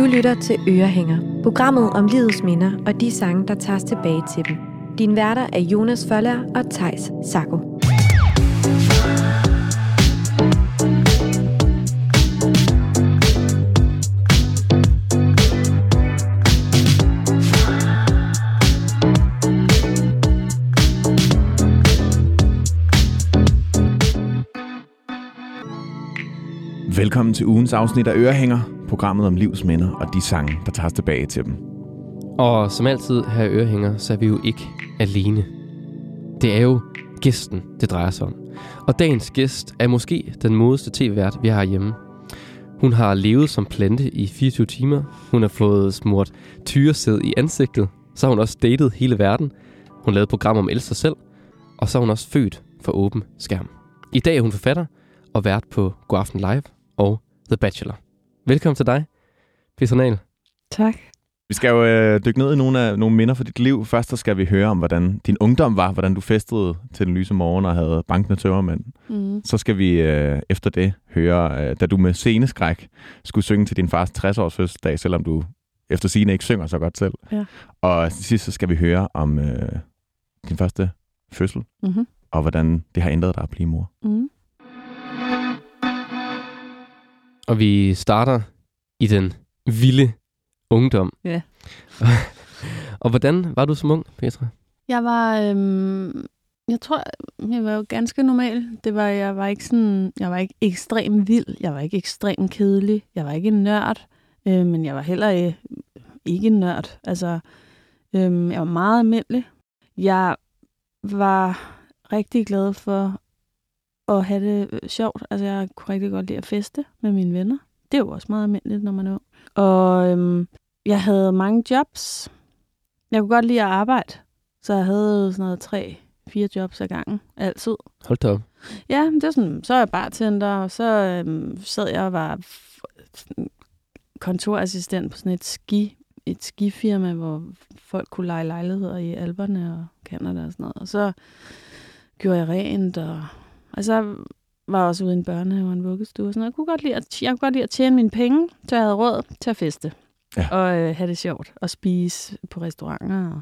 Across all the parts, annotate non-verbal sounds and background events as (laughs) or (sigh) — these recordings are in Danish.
Du lytter til Ørehænger, programmet om livets minder og de sange, der tages tilbage til dem. Din værter er Jonas Føller og Tejs Sako. Velkommen til ugens afsnit af Ørehænger, programmet om livs minder og de sange, der tager tilbage til dem. Og som altid her i Ørehænger, så er vi jo ikke alene. Det er jo gæsten, det drejer sig om. Og dagens gæst er måske den modeste tv-vært, vi har hjemme. Hun har levet som plante i 24 timer. Hun har fået smurt tyresæd i ansigtet. Så har hun også datet hele verden. Hun lavede program om Elsa selv. Og så er hun også født for åben skærm. I dag er hun forfatter og vært på God Aften Live og The Bachelor. Velkommen til dig, Peter Tak. Vi skal jo øh, dykke ned i nogle, af, nogle minder fra dit liv. Først så skal vi høre om, hvordan din ungdom var, hvordan du festede til den lyse morgen og havde bankende tømmermænd. Mm. Så skal vi øh, efter det høre, øh, da du med sceneskræk skulle synge til din fars 60-års fødselsdag, selvom du efter scene ikke synger så godt selv. Ja. Og til sidst så skal vi høre om øh, din første fødsel, mm-hmm. og hvordan det har ændret dig at blive mor. Mm. Og vi starter i den vilde ungdom. Ja. (laughs) og hvordan var du som ung, Petra? Jeg var, øhm, jeg tror, jeg var jo ganske normal. Det var, jeg var ikke sådan, jeg var ikke ekstrem vild, jeg var ikke ekstrem kedelig, jeg var ikke en nørd, øh, men jeg var heller ikke, ikke en nørd. Altså, øh, jeg var meget almindelig. Jeg var rigtig glad for at have det sjovt. Altså, jeg kunne rigtig godt lide at feste med mine venner. Det er jo også meget almindeligt, når man er ung. Og øhm, jeg havde mange jobs. Jeg kunne godt lide at arbejde. Så jeg havde sådan noget tre, fire jobs ad gangen. Altid. Hold da op. Ja, det er sådan, så er jeg bartender, og så øhm, sad jeg og var kontorassistent på sådan et ski, et skifirma, hvor folk kunne lege lejligheder i Alperne og Canada og sådan noget. Og så gjorde jeg rent, og altså var også ude i en børnehave og en vuggestue og sådan noget. Jeg kunne godt lide at, jeg kunne godt lide at tjene mine penge, så jeg havde råd til at feste. Ja. Og øh, have det sjovt. Og spise på restauranter. Og,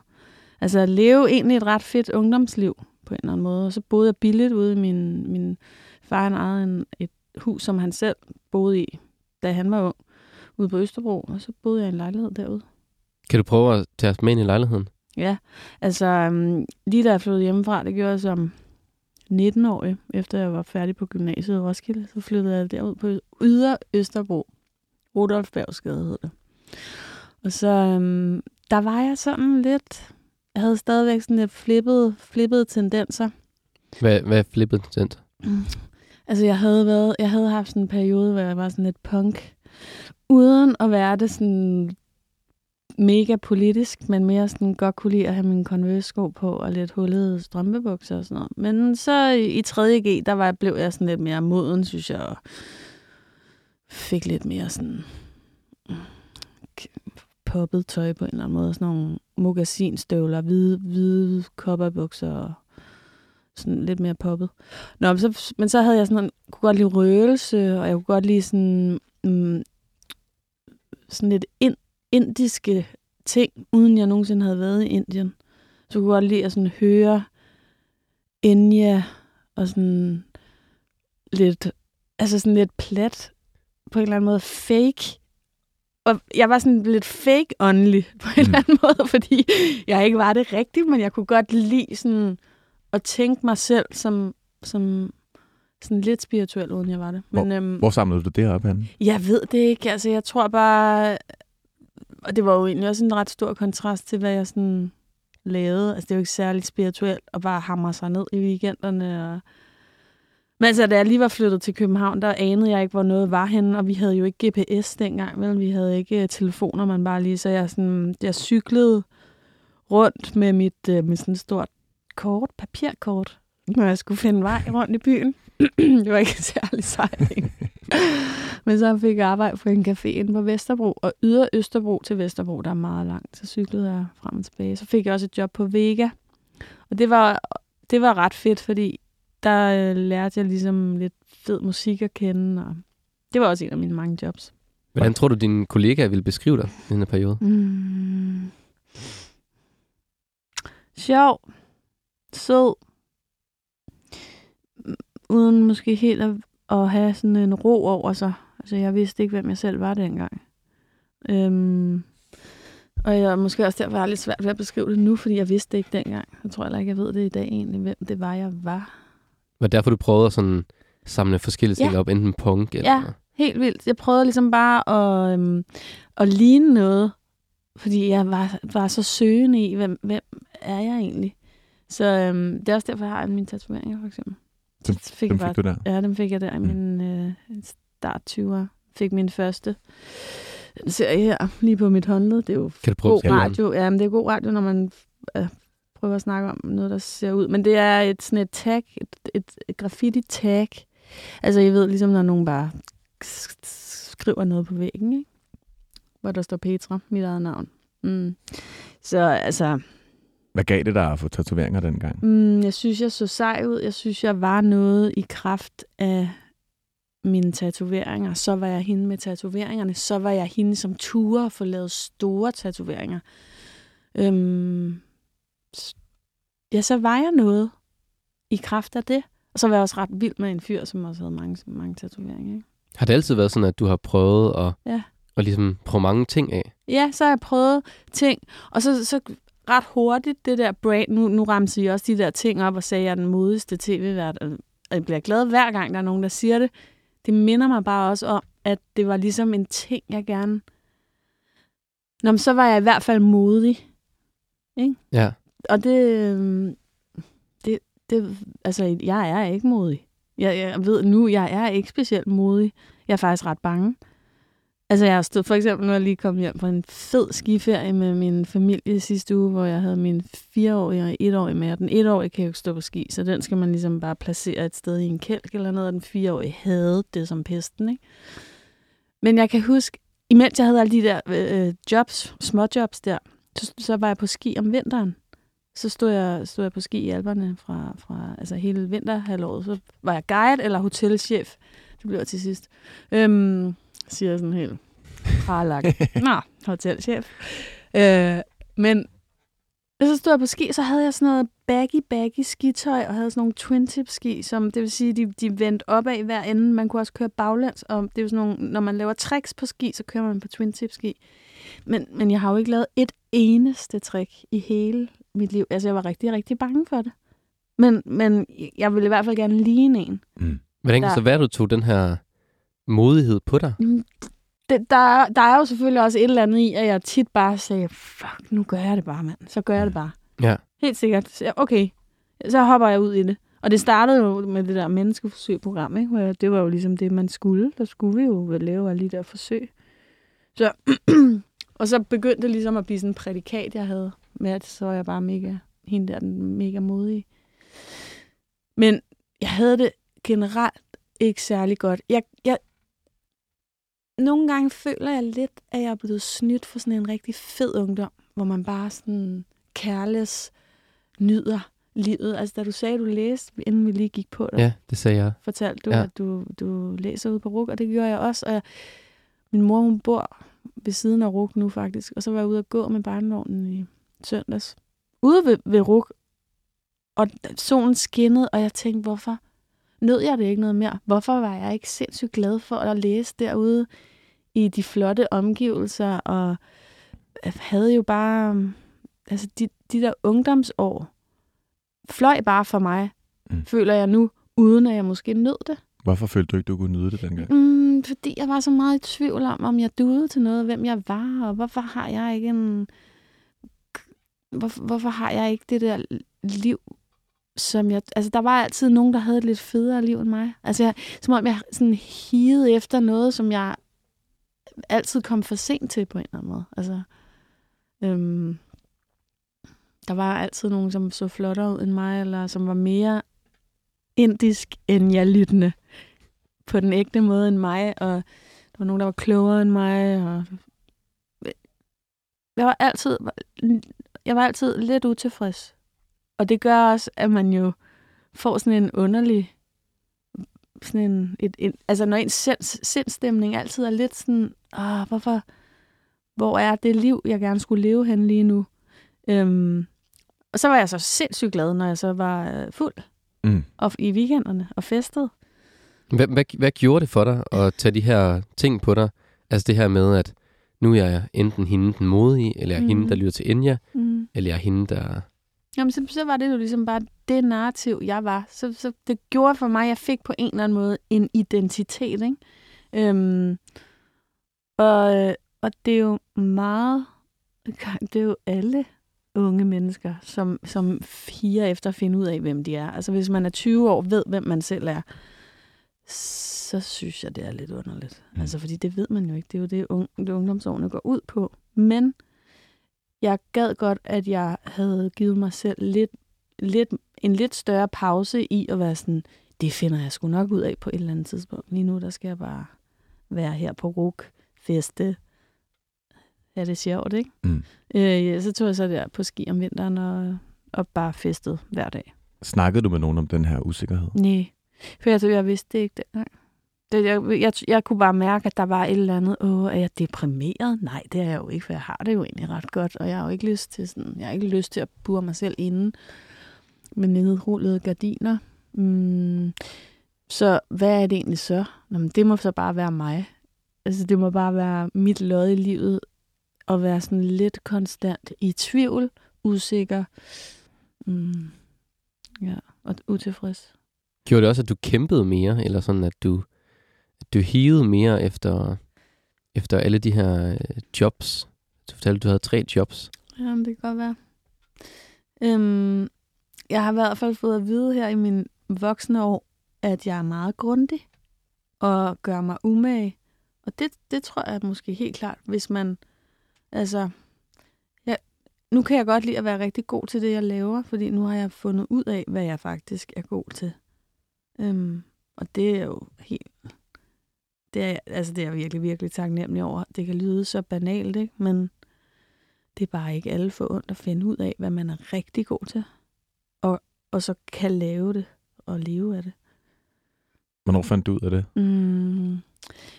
altså at leve egentlig et ret fedt ungdomsliv på en eller anden måde. Og så boede jeg billigt ude i min, min far han ejede en, et hus, som han selv boede i, da han var ung, ude på Østerbro. Og så boede jeg i en lejlighed derude. Kan du prøve at tage os med ind i lejligheden? Ja, altså um, lige da jeg flyttede hjemmefra, det gjorde jeg som 19-årig, efter jeg var færdig på gymnasiet i Roskilde, så flyttede jeg derud på Yder Østerbro. Rudolf Bergsgade hed det. Og så, øhm, der var jeg sådan lidt, jeg havde stadigvæk sådan lidt flippede, flippede tendenser. Hvad, hvad er flippede tendenser? Mm. (clears throat) Altså, jeg havde, været, jeg havde haft sådan en periode, hvor jeg var sådan lidt punk, uden at være det sådan mega politisk, men mere sådan godt kunne lide at have mine Converse-sko på og lidt hullede strømpebukser og sådan noget. Men så i 3.G, der var, blev jeg sådan lidt mere moden, synes jeg, og fik lidt mere sådan mm, poppet tøj på en eller anden måde. Sådan nogle mokasinstøvler, hvide, hvide kopperbukser og sådan lidt mere poppet. Nå, men så, men så havde jeg sådan, kunne godt lide røgelse, og jeg kunne godt lide sådan, mm, sådan lidt ind, indiske ting, uden jeg nogensinde havde været i Indien. Så kunne jeg godt lide at sådan høre India og sådan lidt, altså sådan lidt plat, på en eller anden måde fake. Og jeg var sådan lidt fake åndelig på en mm. eller anden måde, (laughs) fordi jeg ikke var det rigtigt, men jeg kunne godt lide sådan at tænke mig selv som, som sådan lidt spirituel, uden jeg var det. Men, hvor, øhm, hvor samlede du det op henne? Jeg ved det ikke. Altså, jeg tror bare, og det var jo egentlig også en ret stor kontrast til, hvad jeg sådan lavede. Altså, det er jo ikke særlig spirituelt at bare hamre sig ned i weekenderne. Og... Men altså, da jeg lige var flyttet til København, der anede jeg ikke, hvor noget var henne, og vi havde jo ikke GPS dengang, vel? Vi havde ikke øh, telefoner, man bare lige, så jeg, sådan, jeg cyklede rundt med mit øh, med sådan et stort kort, papirkort, når jeg skulle finde vej rundt i byen. (clears throat) det var ikke særlig sejt, (laughs) (laughs) Men så fik jeg arbejde på en café inde på Vesterbro, og yder Østerbro til Vesterbro, der er meget langt. Så cyklede jeg frem og tilbage. Så fik jeg også et job på Vega. Og det var, det var ret fedt, fordi der øh, lærte jeg ligesom lidt fed musik at kende, og det var også en af mine mange jobs. Hvordan tror du, dine kollegaer vil beskrive dig i den her periode? Mm. Sjov. Sød. Uden måske helt at, at have sådan en ro over sig. Altså, jeg vidste ikke, hvem jeg selv var dengang. Øhm, og jeg måske også derfor er lidt svært ved at beskrive det nu, fordi jeg vidste det ikke dengang. Jeg tror heller ikke, jeg ved det i dag egentlig, hvem det var, jeg var. Var det derfor, du prøvede at sådan samle forskellige ting Ja. op, enten punk eller... Ja. Helt vildt. Jeg prøvede ligesom bare at, øhm, at ligne noget, fordi jeg var, var så søgende i, hvem, hvem er jeg egentlig. Så øhm, det er også derfor, jeg har mine tatoveringer, for eksempel. Dem- fik Dem fik du der. Ja, dem fik jeg der i Mm. min øh, start 20'er. Fik min første. Den ser jeg her, lige på mit håndled. Det er jo Kan du prøve god radio. Ja, men det er god radio, når man øh, prøver at snakke om noget, der ser ud. Men det er et, sådan et tag, et, et, et graffiti-tag. Altså, jeg ved ligesom, når nogen bare sk- skriver noget på væggen, ikke? hvor der står Petra, mit eget navn. Mm. Så altså, Hvad gav det dig at få tatoveringer dengang? Mm, jeg synes, jeg så sej ud. Jeg synes, jeg var noget i kraft af mine tatoveringer. Så var jeg hende med tatoveringerne. Så var jeg hende, som turde at få lavet store tatoveringer. Øhm, ja, så var jeg noget i kraft af det. Og så var jeg også ret vild med en fyr, som også havde mange, mange tatoveringer. Ikke? Har det altid været sådan, at du har prøvet at, Ja. at ligesom prøve mange ting af? Ja, så har jeg prøvet ting, og så, så ret hurtigt det der brain, nu, nu ramte jeg også de der ting op og sagde, at jeg er den modigste tv-vært, og jeg bliver glad hver gang, der er nogen, der siger det. Det minder mig bare også om, at det var ligesom en ting, jeg gerne... Nå, men så var jeg i hvert fald modig. Ja. Og det, øhm, det, det, altså, jeg er ikke modig. Jeg, jeg ved nu, jeg er ikke specielt modig. Jeg er faktisk ret bange. Altså, jeg har stået, for eksempel, nu er jeg lige kommet hjem fra en fed skiferie med min familie sidste uge, hvor jeg havde min fireårige og etårige med, og den etårige kan jo ikke stå på ski, så den skal man ligesom bare placere et sted i en kælk eller noget, og den fireårige havde det som pesten, ikke? Men jeg kan huske, imens jeg havde alle de der øh, øh jobs, småjobs der, så, så var jeg på ski om vinteren. Så stod jeg, stod jeg på ski i Alperne fra, fra altså hele vinterhalvåret. Så var jeg guide eller hotelchef. Det blev jeg til sidst. Øhm, siger jeg sådan helt pralagt. (laughs) Nå, hotelchef. Øh, men så stod jeg på ski, så havde jeg sådan noget baggy-baggy skitøj, og havde sådan nogle twin-tip ski, som det vil sige, de, de vendte opad i hver ende. Man kunne også køre baglæns, og det er jo sådan nogle, når man laver tricks på ski, så kører man på twin-tip ski. Men, men jeg har jo ikke lavet et eneste trick i hele mit liv. Altså, jeg var rigtig, rigtig bange for det. Men, men jeg ville i hvert fald gerne ligne en. Mm. Hvordan kan det så være, du tog den her modighed på dig? Mm, Det, der, er- der er jo selvfølgelig også et eller andet i, at jeg tit bare sagde, fuck, nu gør jeg det bare, mand. Så gør jeg det bare. Ja. Helt sikkert. Så, okay, så hopper jeg ud i det. Og det startede jo med det der menneskeforsøg-program, ikke? Hvor det var jo ligesom det, man skulle. Der skulle vi jo lave alle de der forsøg. Så, (clears throat) og så begyndte det ligesom at blive sådan en prædikat, jeg havde med, at så var jeg bare mega, hende der, den mega modige. Men jeg havde det generelt ikke særlig godt. Jeg, jeg, nogle gange føler jeg lidt, at jeg er blevet snydt for sådan en rigtig fed ungdom, hvor man bare sådan kærles nyder livet. Altså, da du sagde, at du læste, inden vi lige gik på dig, Ja, det sagde jeg. fortalte du, Ja. at du, du læser ude på RUK, og det gjorde jeg også. Og jeg, min mor, hun bor ved siden af RUK nu faktisk, og så var jeg ude at gå med barnevognen i søndags. Ude ved, ved RUK, og solen skinnede, og jeg tænkte, hvorfor nød jeg det ikke noget mere? Hvorfor var jeg ikke sindssygt glad for at læse derude i de flotte omgivelser, og havde jo bare, øhm, altså de, de der ungdomsår, fløj bare for mig, Mm. føler jeg nu, uden at jeg måske nød det. Hvorfor følte du ikke, du kunne nyde det dengang? Mm, fordi jeg var så meget i tvivl om, om jeg duede til noget, hvem jeg var, og hvorfor har jeg ikke en... Hvorfor, hvorfor har jeg ikke det der liv, som jeg... Altså, der var altid nogen, der havde et lidt federe liv end mig. Altså, jeg, som om jeg sådan higede efter noget, som jeg altid kom for sent til på en eller anden måde. Altså, øhm, der var altid nogen, som så flottere ud end mig, eller som var mere indisk end jeg lyttende på den ægte måde end mig, og der var nogen, der var klogere end mig, og jeg var altid, jeg var altid lidt utilfreds. Og det gør også, at man jo får sådan en underlig sådan en, et, et, altså når ens sinds, sindstemning altid er lidt sådan, ah, hvorfor, hvor er det liv, jeg gerne skulle leve hen lige nu? Øhm, og så var jeg så sindssygt glad, når jeg så var øh, fuld Mm. og i weekenderne og festede. Hvad, hvad, hvad gjorde det for dig at tage de her ting på dig? Altså det her med, at nu er jeg enten hende den modige, eller jeg er mm. hende, der lytter til Enya, Mm. eller jeg er hende, der... Jamen, så, så var det jo ligesom bare det narrativ, jeg var. Så, så det gjorde for mig, at jeg fik på en eller anden måde en identitet, ikke? Øhm, og, og det er jo meget... (laughs) Det er jo alle unge mennesker, som, som higer efter at finde ud af, hvem de er. Altså, hvis man er 20 år, ved, hvem man selv er, så synes jeg, det er lidt underligt. Mm. Altså, fordi det ved man jo ikke. Det er jo det, ung, det ungdomsårene går ud på. Men jeg gad godt, at jeg havde givet mig selv lidt, lidt, en lidt større pause i at være sådan, det finder jeg sgu nok ud af på et eller andet tidspunkt. Lige nu, der skal jeg bare være her på RUK, feste, ja, det er sjovt, ikke? Mm. Øh, ja, så tog jeg så der på ski om vinteren og, og bare festede hver dag. Snakkede du med nogen om den her usikkerhed? Nej, for jeg, jeg vidste det ikke dengang. Det, jeg, jeg, jeg kunne bare mærke, at der var et eller andet, åh, er jeg deprimeret? Nej, det er jeg jo ikke, for jeg har det jo egentlig ret godt, og jeg har jo ikke lyst til sådan, jeg har ikke lyst til at bure mig selv inde med nedrullede gardiner. Mm, så hvad er det egentlig så? Nå, men det må så bare være mig. Altså, det må bare være mit lod i livet, at være sådan lidt konstant i tvivl, usikker, mm, ja, og utilfreds. Gjorde det også, at du kæmpede mere, eller sådan, at du, du hede mere efter, efter alle de her øh, jobs? Du fortalte, at du havde tre jobs. Jamen, det kan godt være. Øhm, jeg har i hvert fald fået at vide her i min voksne år, at jeg er meget grundig og gør mig umage. Og det, det tror jeg måske helt klart, hvis man... Altså, ja, nu kan jeg godt lide at være rigtig god til det, jeg laver, fordi nu har jeg fundet ud af, hvad jeg faktisk er god til. Øhm, og det er jo helt... Det er, altså, det er jeg virkelig, virkelig taknemmelig over. Det kan lyde så banalt, ikke? Men det er bare ikke alle for ondt at finde ud af, hvad man er rigtig god til. Og, og så kan lave det og leve af det. Hvornår fandt du ud af det? Mm.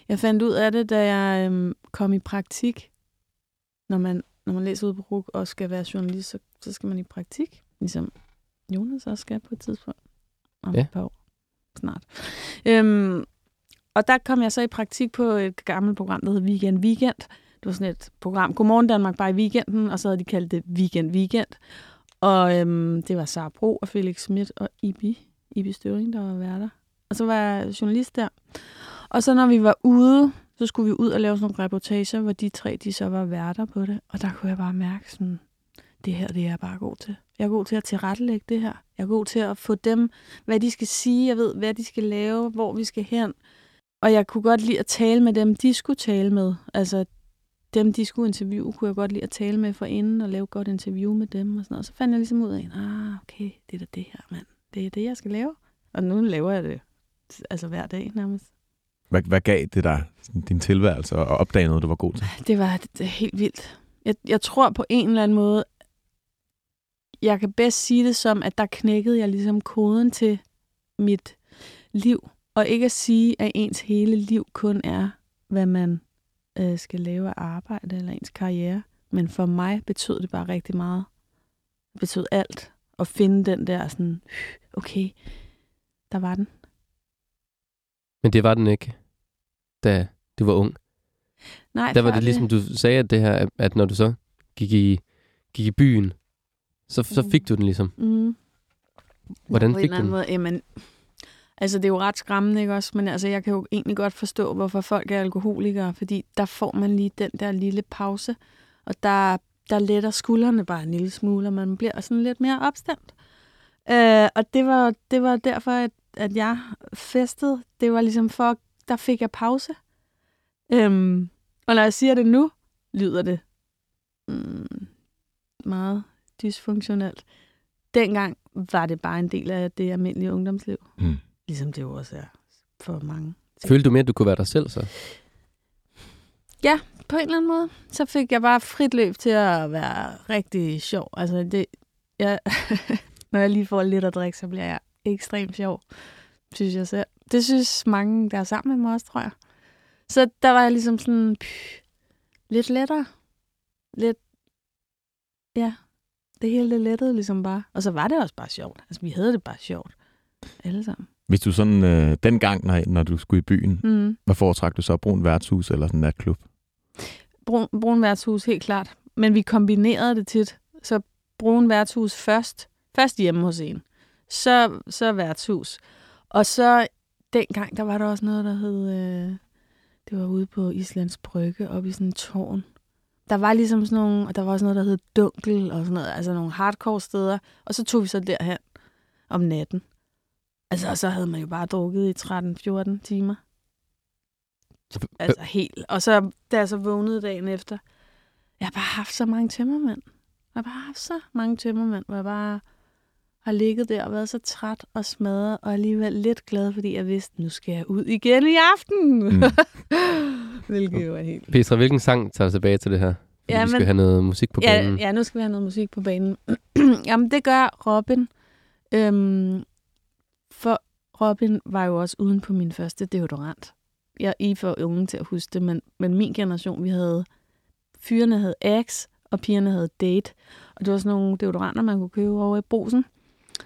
Jeg fandt ud af det, da jeg øhm, kom i praktik. Når man, når man læser ud på RUK og skal være journalist, så, så skal man i praktik. Ligesom Jonas også skal på et tidspunkt. Om Ja. et par år. Snart. Øhm, og der kom jeg så i praktik på et gammelt program, der hed Weekend Weekend. Det var sådan et program, Godmorgen Danmark, bare i weekenden, og så havde de kaldt det Weekend Weekend. Og øhm, det var Sara Bro og Felix Schmidt og Ibi, Ibi Støring, der var værter. Og så var jeg journalist der. Og så når vi var ude, så skulle vi ud og lave sådan nogle reportager, hvor de tre, de så var værter på det. Og der kunne jeg bare mærke sådan, det her, det er jeg bare god til. Jeg er god til at tilrettelægge det her. Jeg er god til at få dem, hvad de skal sige. Jeg ved, hvad de skal lave, hvor vi skal hen. Og jeg kunne godt lide at tale med dem, de skulle tale med. Altså, dem, de skulle interviewe, kunne jeg godt lide at tale med for inden og lave et godt interview med dem og sådan noget. Og så fandt jeg ligesom ud af, ah, okay, det er da det her, mand. Det er det, jeg skal lave. Og nu laver jeg det altså hver dag nærmest. Hvad, hvad gav det dig din tilværelse og opdage noget, du var god til? Det var det helt vildt. Jeg, jeg tror på en eller anden måde, jeg kan bedst sige det som, at der knækkede jeg ligesom koden til mit liv. Og ikke at sige, at ens hele liv kun er, hvad man øh, skal lave af arbejde eller ens karriere. Men for mig betød det bare rigtig meget. Det betød alt. At finde den der sådan, okay, der var den. Men det var den ikke, da du var ung. Nej, Der var det ligesom, du sagde, at det her, at når du så gik i, gik i byen, så, så Mm. fik du den ligesom. Mm. Hvordan på en fik eller anden du den? måde, jamen, altså det er jo ret skræmmende, ikke også? Men altså, jeg kan jo egentlig godt forstå, hvorfor folk er alkoholikere, fordi der får man lige den der lille pause, og der, der letter skuldrene bare en lille smule, og man bliver sådan lidt mere opstemt. Øh, og det var, det var derfor, at, at jeg festede. Det var ligesom for, der fik jeg pause. Øhm, og når jeg siger det nu, lyder det mm, meget dysfunktionelt. Dengang var det bare en del af det almindelige ungdomsliv. Mm. Ligesom det jo også er for mange. Følte du mere, at du kunne være dig selv så? På en eller anden måde, så fik jeg bare frit løb til at være rigtig sjov. Altså, det, jeg, (laughs) når jeg lige får lidt at drikke, så bliver jeg ekstremt sjov, synes jeg selv. Det synes mange, der er sammen med mig også, tror jeg. Så der var jeg ligesom sådan pff, lidt lettere. Lidt, ja, det hele det lettede ligesom bare. Og så var det også bare sjovt. Altså, vi havde det bare sjovt. Alle sammen. Hvis du sådan, øh, dengang, når, når du skulle i byen, Mm. hvad foretrak du så? Brun værtshus eller sådan en natklub? Brun, brun værtshus, helt klart. Men vi kombinerede det tit. Så brun værtshus først. Først hjemme hos en. Så, så værtshus. Og så dengang, der var der også noget, der hed... Øh, det var ude på Islands Brygge, oppe i sådan en tårn. Der var ligesom sådan nogle... Og der var også noget, der hed Dunkel og sådan noget. Altså nogle hardcore steder. Og så tog vi så derhen om natten. Altså, og så havde man jo bare drukket i 13-14 timer. Altså helt. Og så, da jeg så vågnede dagen efter, jeg har bare haft så mange tømmermænd. Jeg har bare haft så mange tømmermænd, hvor jeg bare har ligget der og været så træt og smadret, og alligevel lidt glad, fordi jeg vidste, nu skal jeg ud igen i aften. Mm. (laughs) Hvilket jo er helt... Petra, hvilken sang tager tilbage til det her? Fordi Ja, vi skal men- have noget musik på Ja, banen. ja, nu skal vi have noget musik på banen. (clears throat) Jamen, det gør Robin. Øhm, for Robin var jo også uden på min første deodorant. Jeg I er for unge til at huske det, men, men min generation, vi havde... Fyrene havde Axe, og pigerne havde Date. Og det var sådan nogle deodoranter, man kunne købe over i brosen.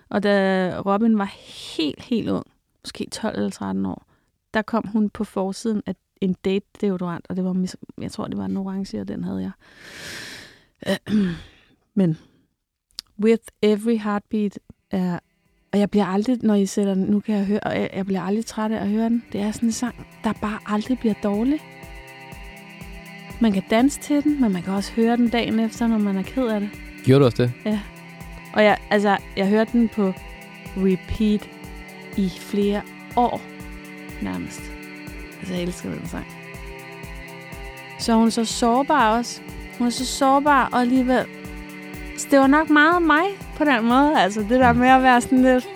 Og da Robin var helt, helt ung, måske 12 eller 13 år, der kom hun på forsiden af en date-deodorant, og det var, jeg tror, det var en orange, og den havde jeg. (clears throat) Men With Every Heartbeat er... Og jeg bliver aldrig, når I sætter den, nu kan jeg høre, og jeg, jeg bliver aldrig træt af at høre den. Det er sådan en sang, der bare aldrig bliver dårlig. Man kan danse til den, men man kan også høre den dagen efter, når man er ked af det. Gjorde du også det? Og jeg, altså, jeg hørte den på repeat i flere år nærmest. Altså, jeg elsker den sang. Så hun er så sårbar også. Hun er så sårbar, og alligevel... Så det var nok meget mig på den måde. Altså, det der med at være sådan lidt...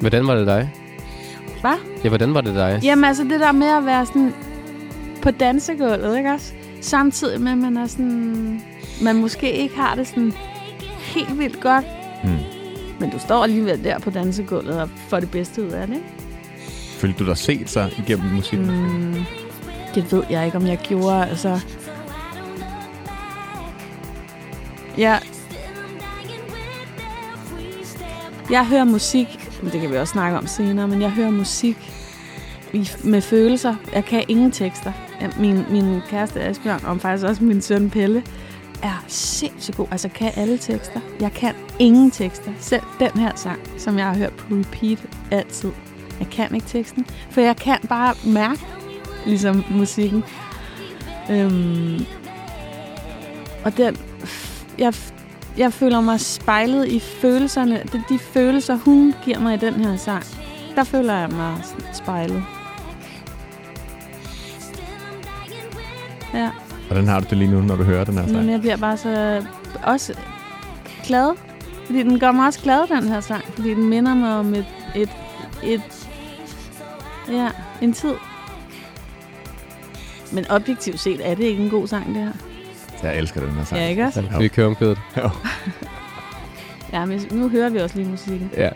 Hvordan var det dig? Hvad? Ja, hvordan var det dig? Jamen, altså, det der med at være sådan på dansegulvet, ikke også? Samtidig med, at man er sådan... Man måske ikke har det sådan helt vildt godt, Mm. Men du står alligevel der på dansegulvet og får det bedste ud af det, ikke? Følte du dig set så igennem musikken? Mm, det ved jeg ikke, om jeg gjorde. Altså, Ja. jeg hører musik, det kan vi også snakke om senere, men jeg hører musik med følelser. Jeg kan ingen tekster. Min, min kæreste Asbjørn, og faktisk også min søn Pelle, er sindssygt god. Altså kan alle tekster. Jeg kan ingen tekster. Selv den her sang, som jeg har hørt på repeat altid. Jeg kan ikke teksten, for jeg kan bare mærke ligesom musikken. Øhm, og den, jeg, jeg føler mig spejlet i følelserne. Det, de følelser, hun giver mig i den her sang, der føler jeg mig spejlet. Ja, Hvordan har du det lige nu, når du hører den her men sang? jeg bliver bare så også glad. Fordi den gør mig også glad, den her sang. Fordi den minder mig om et, et, et ja, en tid. Men objektivt set er det ikke en god sang, det her. Jeg elsker den her sang. Ja, ikke også? Skal vi køre om kødet? Jo. Ja, men nu hører vi også lige musikken. Ja. And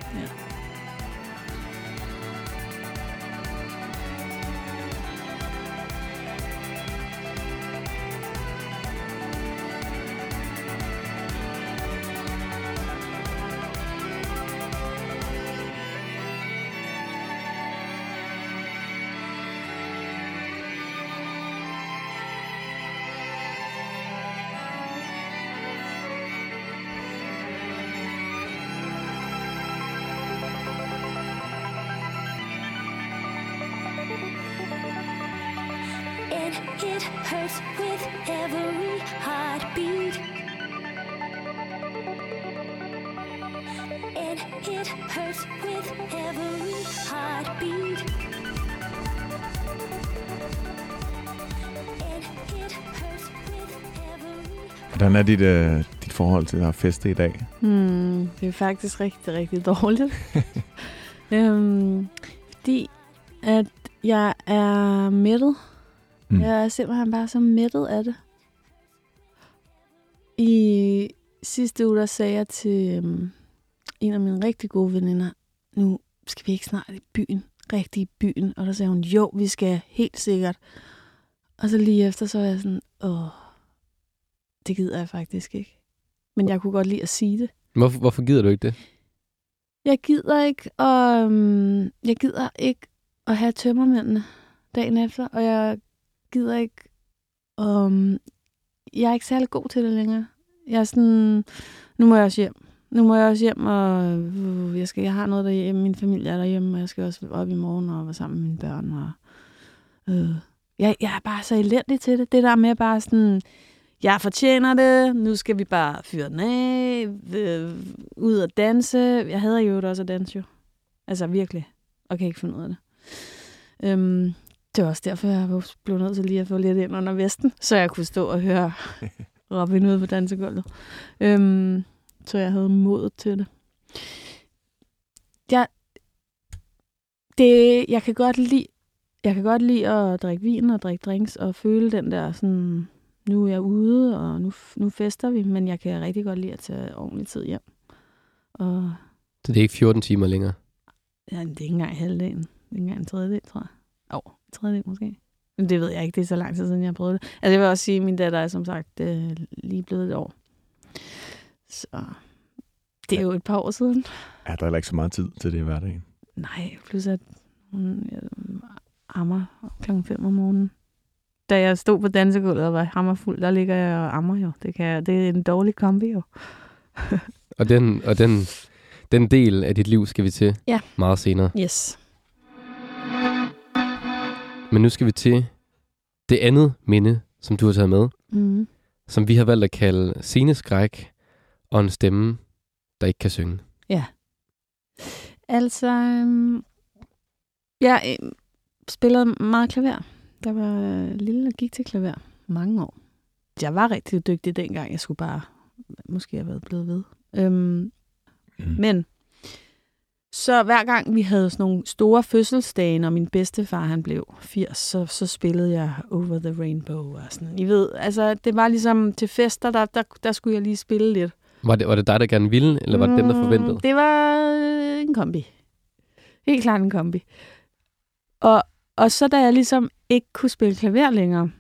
er dit, øh, dit forhold til at have feste i dag? Hmm, det er faktisk rigtig, rigtig dårligt. (laughs) øhm, fordi at jeg er mættet. Mm. Mm. Jeg er simpelthen bare så mættet af det. I sidste uge, der sagde jeg til, øhm, en af mine rigtig gode veninder, nu skal vi ikke snart i byen, rigtig i byen. Og der sagde hun, jo, vi skal helt sikkert. Og så lige efter, så var jeg sådan, åh, det gider jeg faktisk ikke. Men jeg kunne godt lide at sige det. Hvorfor, hvorfor gider du ikke det? Jeg gider ikke, og um, jeg gider ikke at have tømmermændene dagen efter, og jeg gider ikke, um, jeg er ikke særlig god til det længere. Jeg er sådan, nu må jeg også hjem. Nu må jeg også hjem, og uh, jeg, skal, jeg har noget derhjemme, min familie er derhjemme, og jeg skal også op i morgen og være sammen med mine børn. Og, uh, jeg, jeg er bare så elendig til det. Det der med bare sådan, jeg fortjener det, nu skal vi bare fyre den af, øh, ud og danse. Jeg hader jo også at danse jo. Altså virkelig. Og kan ikke finde ud af det. Øhm, det var også derfor, jeg blev nødt til lige at få lidt ind under vesten, så jeg kunne stå og høre (laughs) Robin ude på dansegulvet. Øhm, så jeg havde modet til det. Jeg, det, jeg kan godt lide jeg kan godt lide at drikke vin og drikke drinks og føle den der sådan, nu er jeg ude, og nu, nu fester vi, men jeg kan rigtig godt lide at tage ordentlig tid hjem. Og Så det er ikke 14 timer længere. ja, det er ikke engang halvdelen. Det er ikke engang en tredjedel, tror jeg. Jo, en tredjedel måske. Men det ved jeg ikke, det er så lang tid siden, jeg har prøvet det. Altså, jeg vil også sige, at min datter er som sagt øh, lige blevet et år. Så det er jo et par år siden. Er der heller ikke så meget tid til det i hverdagen? Nej, plus at hun jeg, ammer klokken 5 om morgenen. Da jeg stod på dansegulvet og var hammerfuld, der ligger jeg og ammer jo. Det, kan jeg, det er en dårlig kombi jo. (laughs) Og den, og den, den del af dit liv skal vi til Ja. meget senere. Yes. Men nu skal vi til det andet minde, som du har taget med, Mm. som vi har valgt at kalde sceneskræk og en stemme, der ikke kan synge. Altså, øhm, jeg øh, spillede meget klaver. Der var øh, lille og gik til klaver mange år. Jeg var rigtig dygtig dengang. Jeg skulle bare måske have været blevet ved. Øhm, Mm. Men så hver gang vi havde sådan nogle store fødselsdage, når min bedstefar han blev 80, så, så spillede jeg Over the Rainbow og sådan. I ved, altså det var ligesom til fester, der, der, der skulle jeg lige spille lidt. Var det, var det dig, der gerne ville, eller var det dem, der forventede? Mm, Det var øh, en kombi. Helt klart en kombi. Og, og så da jeg ligesom ikke kunne spille klaver længere,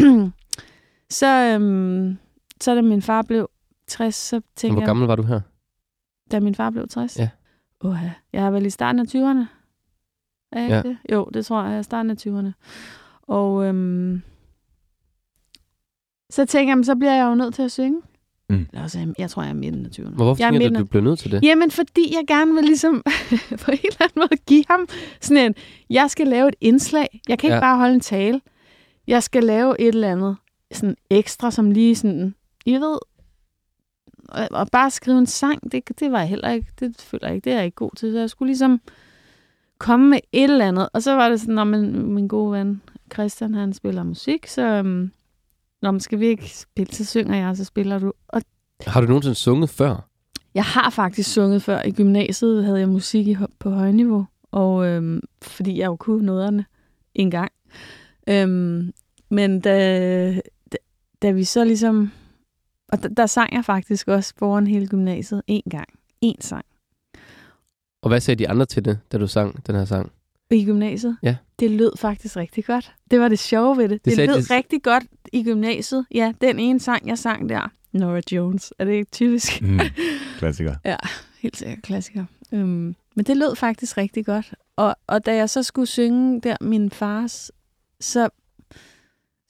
(clears throat) så, øhm, så da min far blev 60, så tænkte Hvor jeg, gammel var du her? da min far blev 60? Ja. Oha, jeg er vel i starten af 20'erne. Er jeg Ja. det? Jo, det tror jeg, jeg er starten af 20'erne. Og øhm, så tænker jeg, så bliver jeg jo nødt til at synge. Mm. Eller også, jeg tror, jeg er midten af 20'erne. Men hvorfor jeg er midten af- du blev nødt til det? Jamen, fordi jeg gerne vil ligesom (laughs) på en eller anden måde give ham sådan en, jeg skal lave et indslag. Jeg kan ikke Ja. bare holde en tale. Jeg skal lave et eller andet sådan ekstra, som lige sådan, I ved, og bare skrive en sang, det, det var jeg heller ikke, det føler jeg ikke, det er jeg ikke god til. Så jeg skulle ligesom komme med et eller andet. Og så var det sådan, når min, min gode ven Christian, han spiller musik, så um, når man skal vi ikke spille, så synger jeg, og så spiller du. Og Har du nogensinde sunget før? jeg har faktisk sunget før. I gymnasiet havde jeg musik i, på højniveau, og øhm, fordi jeg jo kunne noderne en gang. Øhm, men da, da, da vi så ligesom... Og der, der sang jeg faktisk også foran hele gymnasiet en gang. En sang. Og hvad sagde de andre til det, da du sang den her sang? I gymnasiet? Ja. Det lød faktisk rigtig godt. Det var det sjove ved det. Det, det lød de- rigtig godt i gymnasiet. Ja, den ene sang, jeg sang der. Nora Jones. Er det ikke typisk? Mm. (laughs) Klassiker. Helt sikkert klassiker. Øhm, men det lød faktisk rigtig godt. Og, og da jeg så skulle synge der min fars, så,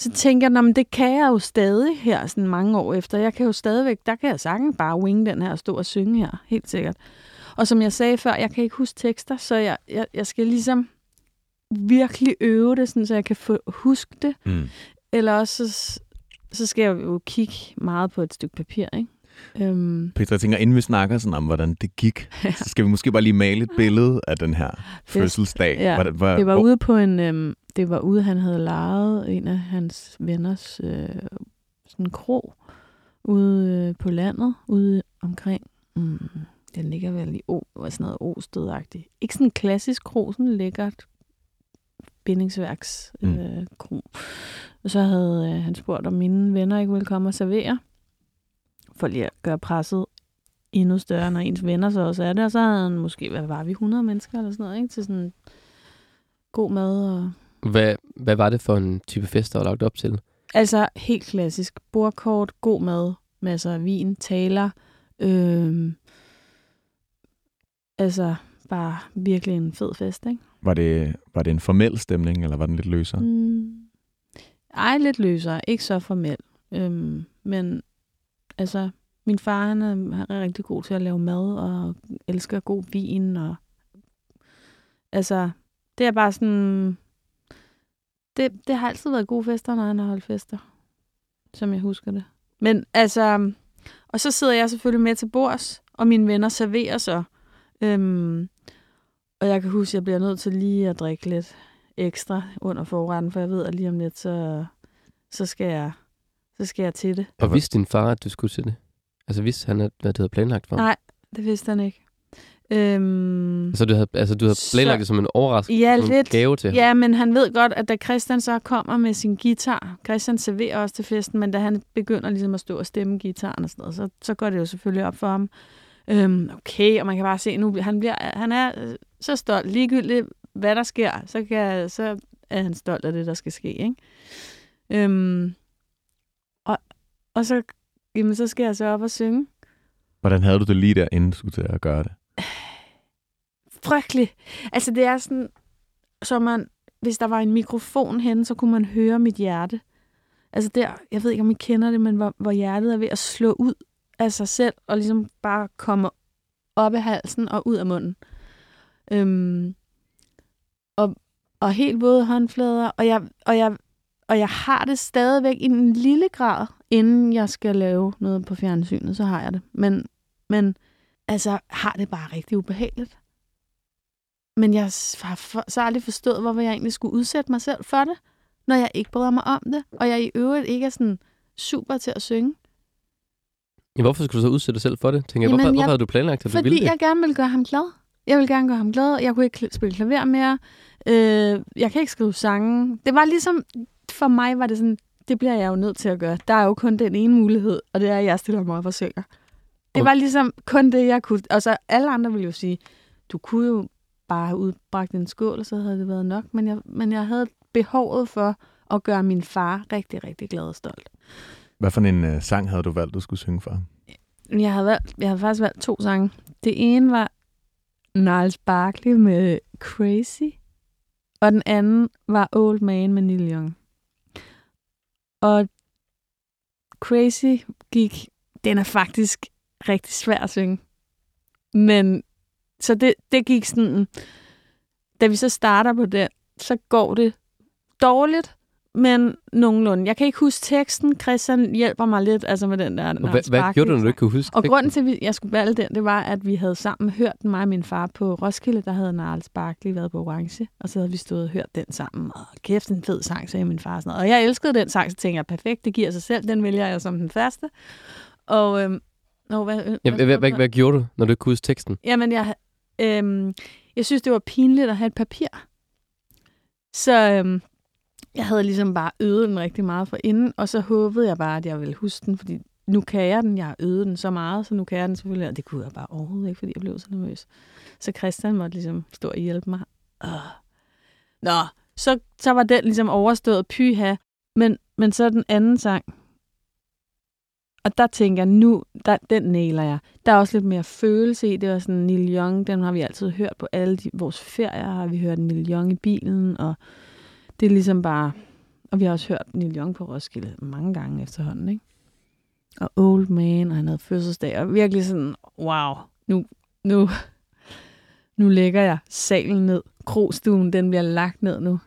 så tænkte jeg, "Nå, men det kan jeg jo stadig her sådan mange år efter. Jeg kan jo stadigvæk, der kan jeg sagtens bare wing den her og stå og synge her, helt sikkert. Og som jeg sagde før, jeg kan ikke huske tekster, så jeg, jeg, jeg skal ligesom virkelig øve det, sådan, så jeg kan få, huske det. Mm. Eller også, så, så skal jeg jo kigge meget på et stykke papir, ikke? Øhm, Peter, jeg tænker, inden vi snakker sådan om, hvordan det gik, (laughs) så skal vi måske bare lige male et billede af den her fødselsdag. Ja, Hvordan- hvor- Det var hvor- ude på en, øhm, det var ude, han havde lejet en af hans venners øh, sådan en krog ude øh, på landet, ude omkring, mm, den ligger vel i o, sådan noget ostødagtigt. Ikke sådan en klassisk krog, sådan lækkert bindingsværks Mm. øh, krog. Og så havde øh, han spurgt, om mine venner ikke ville komme og servere, for lige at gøre presset endnu større, når ens venner så også er det. Og så havde han måske, hvad var vi, 100 mennesker eller sådan noget, ikke? Til sådan god mad og... Hvad, hvad var det for en type fest, der var lagt op til? Altså helt klassisk. Bordkort, god mad, masser af vin, taler. Øhm, altså bare virkelig en fed fest, ikke? Var det, var det en formel stemning, eller var den lidt løsere? Mm. Ej, lidt løsere. Ikke så formel. Øhm, men altså, min far han er, han er rigtig god til at lave mad, og elsker god vin. Og, altså, det er bare sådan... Det, det har altid været gode fester, når han har holdt fester. Som jeg husker det. Men altså... Og så sidder jeg selvfølgelig med til bords, og mine venner serverer så. Øhm, og jeg kan huske, at jeg bliver nødt til lige at drikke lidt ekstra under forretten, for jeg ved, at lige om lidt, så, så, skal, jeg, så skal jeg til det. Og vidste din far, at du skulle til det? Altså vidste han, at, hvad det havde planlagt for? Nej, det vidste han ikke. Øhm, Altså du havde, altså, du havde Så- planlagt det som en overraskelse, Ja, som en lidt. gave til ham? ja, men han ved godt, at da Christian så kommer med sin guitar, Christian serverer også til festen, men da han begynder ligesom at stå og stemme guitaren og sådan noget, så, så går det jo selvfølgelig op for ham. Øhm, okay, og man kan bare se nu, han, bliver, han er øh, så stolt, ligegyldigt hvad der sker, så, kan, så er han stolt af det, der skal ske. Ikke? Øhm, og, og så, jamen, så skal jeg så op og synge. Hvordan havde du det lige der, inden du skulle til at gøre det? frygtelig. Altså, det er sådan, så man, hvis der var en mikrofon henne, så kunne man høre mit hjerte. Altså der, jeg ved ikke, om I kender det, men hvor, hvor hjertet er ved at slå ud af sig selv, og ligesom bare komme op af halsen og ud af munden. Øhm, og, og helt våde håndflader, og jeg, og, jeg, og jeg har det stadigvæk i en lille grad, inden jeg skal lave noget på fjernsynet, så har jeg det. Men, men altså, har det bare rigtig ubehageligt. Men jeg har for, så aldrig forstået, hvorfor jeg egentlig skulle udsætte mig selv for det, når jeg ikke bryder mig om det, og jeg i øvrigt ikke er sådan super til at synge. Ja, hvorfor skulle du så udsætte dig selv for det? Tænker jeg, Jamen, hvorfor, jeg- hvorfor havde du planlagt, at du ville Fordi det? jeg gerne vil gøre ham glad. Jeg vil gerne gøre ham glad. Jeg kunne ikke spille klaver mere. Øh, jeg kan ikke skrive sange. Det var ligesom, for mig var det sådan, det bliver jeg jo nødt til at gøre. Der er jo kun den ene mulighed, og det er, at jeg stiller mig op og synger. Det var ligesom kun det, jeg kunne. Og så alle andre ville jo sige, du kunne jo bare have udbragt en skål, og så havde det været nok. Men jeg, men jeg havde behovet for at gøre min far rigtig, rigtig glad og stolt. Hvad for en øh, sang havde du valgt, du skulle synge for? Jeg havde, valgt, jeg havde faktisk valgt to sange. Det ene var Niles Barkley med Crazy, og den anden var Old Man med Neil Young. Og Crazy gik, den er faktisk rigtig svær at synge. Men, så det, det gik sådan, da vi så starter på den, så går det dårligt, men nogenlunde. Jeg kan ikke huske teksten. Christian hjælper mig lidt altså med den der. Og hvad, hvad gjorde du, når du ikke kunne huske og grunden til, at jeg skulle valge den, det var, at vi havde sammen hørt den, mig og min far, på Roskilde. Der havde Niles Barkley været på Orange, og så havde vi stået og hørt den sammen. Og kæft, en fed sang, sagde min far. Sådan noget. Og jeg elskede den sang, så tænkte jeg, perfekt, det giver sig selv. Den vælger jeg som den første. Og, øhm, og hvad, øh, Ja, hvad, hvad, hvad, hvad gjorde du, når du ikke kunne huske teksten? Jamen, jeg, øhm, jeg synes, det var pinligt at have et papir. Så øhm, jeg havde ligesom bare øvet den rigtig meget for inden, og så håbede jeg bare, at jeg ville huske den, fordi nu kan jeg den. Jeg har øvet den så meget, så nu kan jeg den selvfølgelig. Og det kunne jeg bare overhovedet ikke, fordi jeg blev så nervøs. Så Christian måtte ligesom stå og hjælpe mig. Øh. Nå, så, så var den ligesom overstået pyha. Men, men så den anden sang, og der tænker jeg, nu, der, den næler jeg. Der er også lidt mere følelse i. Det var sådan Neil Young, den har vi altid hørt på alle de, vores ferier, har vi hørt Neil Young i bilen, og det er ligesom bare... Og vi har også hørt Neil Young på Roskilde mange gange efterhånden, ikke? Og Old Man, og han havde fødselsdag, og virkelig sådan, wow, nu, nu, nu lægger jeg salen ned. Krogstuen, den bliver lagt ned nu.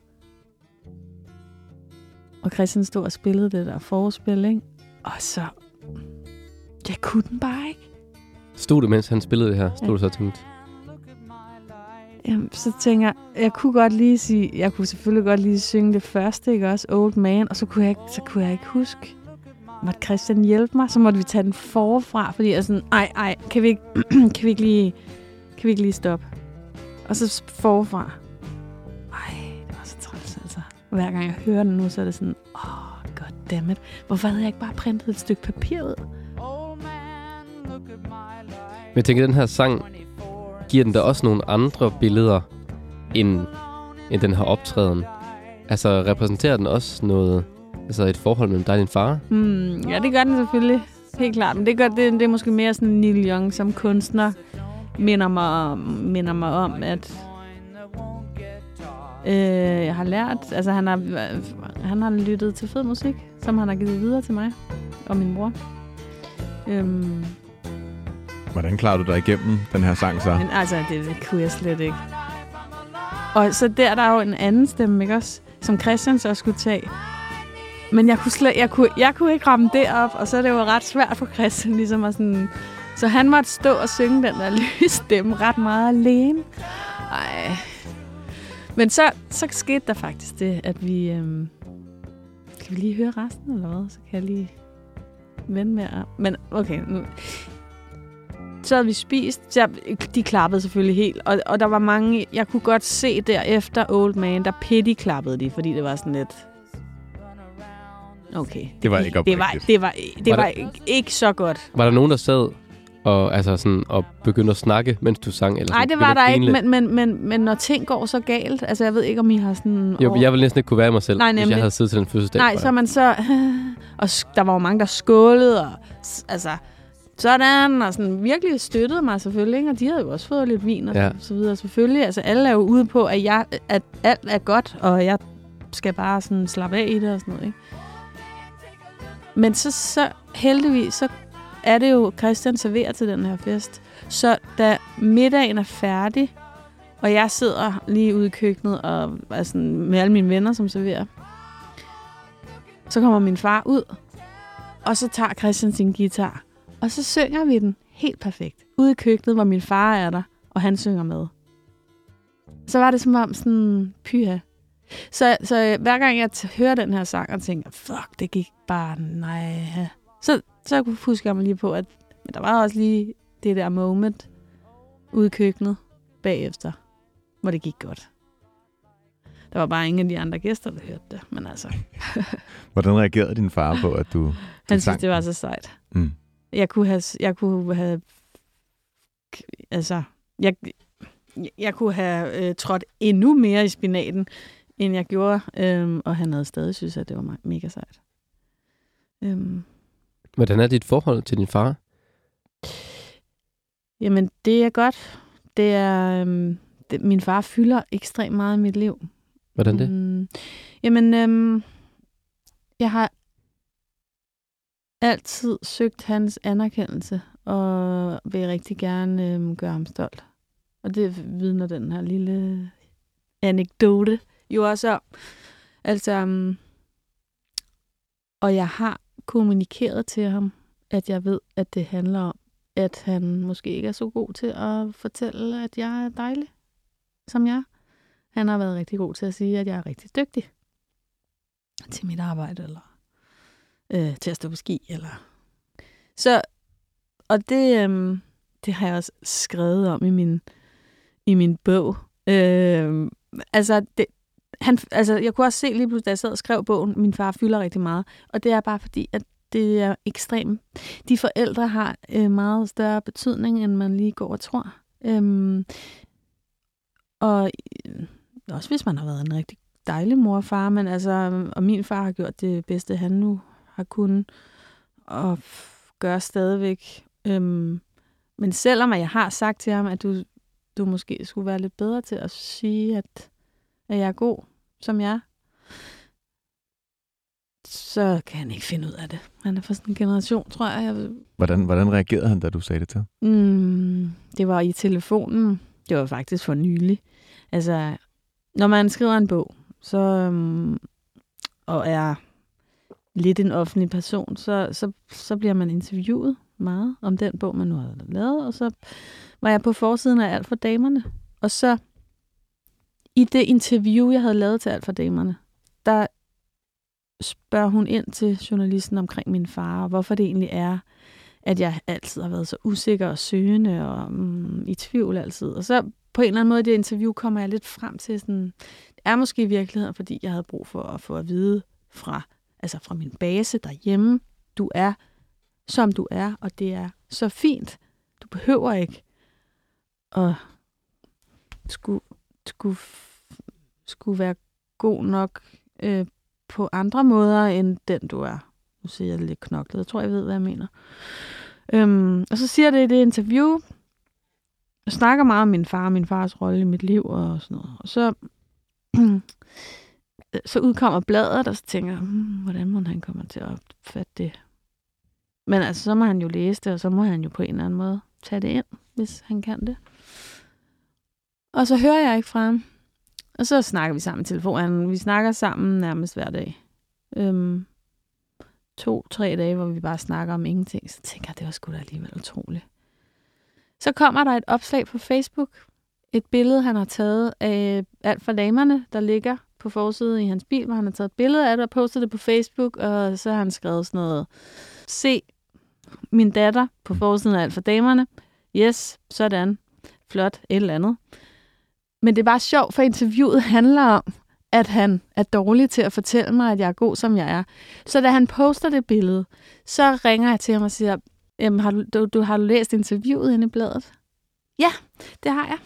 Og Christian stod og spillede det der forspil, ikke? Og så... Jeg kunne den bare ikke. Stod du, mens han spillede det her? Stod Ja. du så og tænkte, Jamen, så tænker jeg, jeg kunne godt lige sige, jeg kunne selvfølgelig godt lige synge det første, ikke også? Old Man, og så kunne jeg ikke, så kunne jeg ikke huske. Måtte Christian hjælpe mig, så måtte vi tage den forfra, fordi jeg er sådan, ej, ej, kan vi ikke, (clears throat) kan vi ikke lige, kan vi ikke lige stoppe? Og så forfra. Ej, det var så træls, altså. Hver gang jeg hører den nu, så er det sådan, åh, oh, goddammit. Hvorfor havde jeg ikke bare printet et stykke papir ud? Old man, look at my life. Men jeg tænker, den her sang giver den da også nogle andre billeder, end, end den her optræden. Altså, repræsenterer den også noget, altså et forhold mellem dig og din far? Mm, ja, det gør den selvfølgelig. Helt klart. Men det, gør, det, det er måske mere sådan Neil Young som kunstner minder mig, om- minder mig om, at øh, jeg har lært, altså han har, han har lyttet til fed musik, som han har givet videre til mig og min mor. Øhm, Hvordan klarer du dig igennem den her sang så? men altså, det kunne jeg slet ikke. Og så der, der er jo en anden stemme, ikke også? Som Christian så skulle tage. Men jeg kunne, slet, jeg kunne, jeg kunne ikke ramme det op, og så er det jo ret svært for Christian ligesom at sådan... Så han måtte stå og synge den der (laughs) lyse stemme ret meget alene. Ej. Men så, så skete der faktisk det, at vi... Øhm, kan vi lige høre resten, eller hvad? Så kan jeg lige vende med at... Men okay, nu, så havde vi spist. Så de klappede selvfølgelig helt. Og, og der var mange... Jeg kunne godt se derefter Old Man, der pity klappede de, fordi det var sådan lidt... Okay. Det var ikke det var, oprigtigt. det var, det Var var, det- ikke, ikke så godt. Var der nogen, der sad og, altså sådan, og begyndte at snakke, mens du sang? Eller Nej, det var der ikke, men, men, men, men når ting går så galt... Altså, jeg ved ikke, om I har sådan... Jo, jeg ville næsten ikke kunne være mig selv, Nej, hvis jeg havde siddet til den fødselsdag. Nej, så man så... (laughs) Og der var jo mange, der skålede, og altså... Sådan, og sådan virkelig støttede mig selvfølgelig, ikke? og de havde jo også fået lidt vin og Ja. så videre. Selvfølgelig, altså alle er jo ude på, at, jeg, at alt er godt, og jeg skal bare sådan slappe af i det og sådan noget, ikke? Men så, så heldigvis, så er det jo Christian serverer til den her fest. Så da middagen er færdig, og jeg sidder lige ude i køkkenet og er sådan, med alle mine venner, som serverer, så kommer min far ud, og så tager Christian sin guitar, og så synger vi den helt perfekt. Ude i køkkenet, hvor min far er der, og han synger med. Så var det som om sådan, pyha. Så, så hver gang jeg hører den her sang og tænker, fuck, det gik bare nej. Så, så husker jeg mig lige på, at men der var også lige det der moment ude i køkkenet bagefter, hvor det gik godt. Der var bare ingen af de andre gæster, der hørte det, men altså, (laughs) Hvordan reagerede din far på, at du... han sang synes, det var så sejt. Mm. Jeg kunne have, jeg kunne have, altså, jeg, jeg kunne have øh, trådt endnu mere i spinaten, end jeg gjorde, øhm, og han havde stadig synes, at det var me- mega sejt. Øhm, Hvordan er dit forhold til din far? jamen, det er godt. Det er, øhm, det, min far fylder ekstremt meget i mit liv. Hvordan det? Mm, jamen, øhm, jeg har altid søgt hans anerkendelse, og vil rigtig gerne øh, gøre ham stolt. Og det vidner den her lille anekdote jo også om. Altså, um, og jeg har kommunikeret til ham, at jeg ved, at det handler om, at han måske ikke er så god til at fortælle, at jeg er dejlig, som jeg. Han har været rigtig god til at sige, at jeg er rigtig dygtig til mit arbejde, eller øh, til at stå på ski. Eller. Så, og det, øhm, det har jeg også skrevet om i min, i min bog. Øh, altså, det, han, altså, jeg kunne også se lige pludselig, da jeg sad og skrev bogen, min far fylder rigtig meget. Og det er bare fordi, at det er ekstremt. De forældre har øh, meget større betydning, end man lige går og tror. Øhm, og øh, også hvis man har været en rigtig dejlig mor og far, men altså, og min far har gjort det bedste, han nu har kunnet, og gør stadigvæk. Øhm, men selvom at jeg har sagt til ham, at du, du måske skulle være lidt bedre til at sige, at, at jeg er god, som jeg er, så kan han ikke finde ud af det. Han er fra sådan en generation, tror jeg. Hvordan, hvordan reagerede han, da du sagde det til? Mm, det var i telefonen. Det var faktisk for nylig. Altså, når man skriver en bog, så, um, og er lidt en offentlig person, så, så, så bliver man interviewet meget om den bog, man nu havde lavet. Og så var jeg på forsiden af Alt for Damerne. Og så i det interview, jeg havde lavet til Alt for Damerne, der spørger hun ind til journalisten omkring min far, og hvorfor det egentlig er, at jeg altid har været så usikker og søgende og mm, i tvivl altid. Og så på en eller anden måde i det interview kommer jeg lidt frem til sådan, det er måske i virkeligheden, fordi jeg havde brug for at få at vide fra, altså fra min base derhjemme, du er, som du er, og det er så fint. Du behøver ikke at skulle, skulle, skulle være god nok øh, på andre måder, end den du er. Nu siger jeg det lidt knoklet. Jeg tror, jeg ved, hvad jeg mener. Øhm, og så siger det i det interview, jeg snakker meget om min far og min fars rolle i mit liv og sådan noget. Og så, (clears throat) så udkommer bladet, og så tænker jeg, hmm, hvordan må han komme til at opfatte det? Men altså, så må han jo læse det, og så må han jo på en eller anden måde tage det ind, hvis han kan det. Og så hører jeg ikke fra ham. Og så snakker vi sammen i telefonen. Vi snakker sammen nærmest hver dag. Øhm, to-tre dage, hvor vi bare snakker om ingenting. Så tænker jeg, det var sgu da alligevel utroligt. Så kommer der et opslag på Facebook. Et billede, han har taget af alt for damerne, der ligger på forsiden i hans bil, hvor han har taget et billede af det og postet det på Facebook, og så har han skrevet sådan noget, se min datter på forsiden af alt for damerne. Yes, sådan. Flot, et eller andet. Men det er bare sjovt, for interviewet handler om, at han er dårlig til at fortælle mig, at jeg er god, som jeg er. Så da han poster det billede, så ringer jeg til ham og siger, Jamen, har du, du, du, har du læst interviewet inde i bladet? Ja, det har jeg.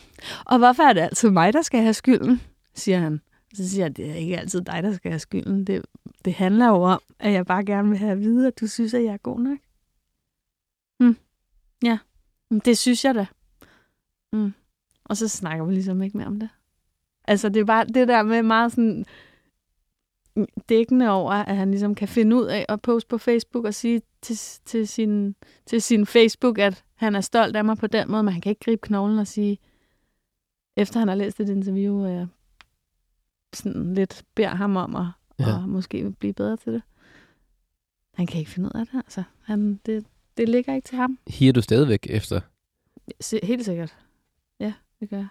Og hvorfor er det altid mig, der skal have skylden? siger han. Så siger jeg, det er ikke altid dig, der skal have skylden. Det, det handler jo om, at jeg bare gerne vil have at vide, at du synes, at jeg er god nok. Mm. Ja, det synes jeg da. Mm. Og så snakker vi ligesom ikke mere om det. Altså, det er bare det der med meget sådan dækkende over, at han ligesom kan finde ud af at poste på Facebook og sige til, til, sin, til sin Facebook, at han er stolt af mig på den måde, men han kan ikke gribe knoglen og sige, efter han har læst et interview, og jeg sådan lidt beder ham om at ja. og måske blive bedre til det. Han kan ikke finde ud af det, altså. Han, det, det ligger ikke til ham. Higer du stadigvæk efter? Helt sikkert. Ja, det gør jeg.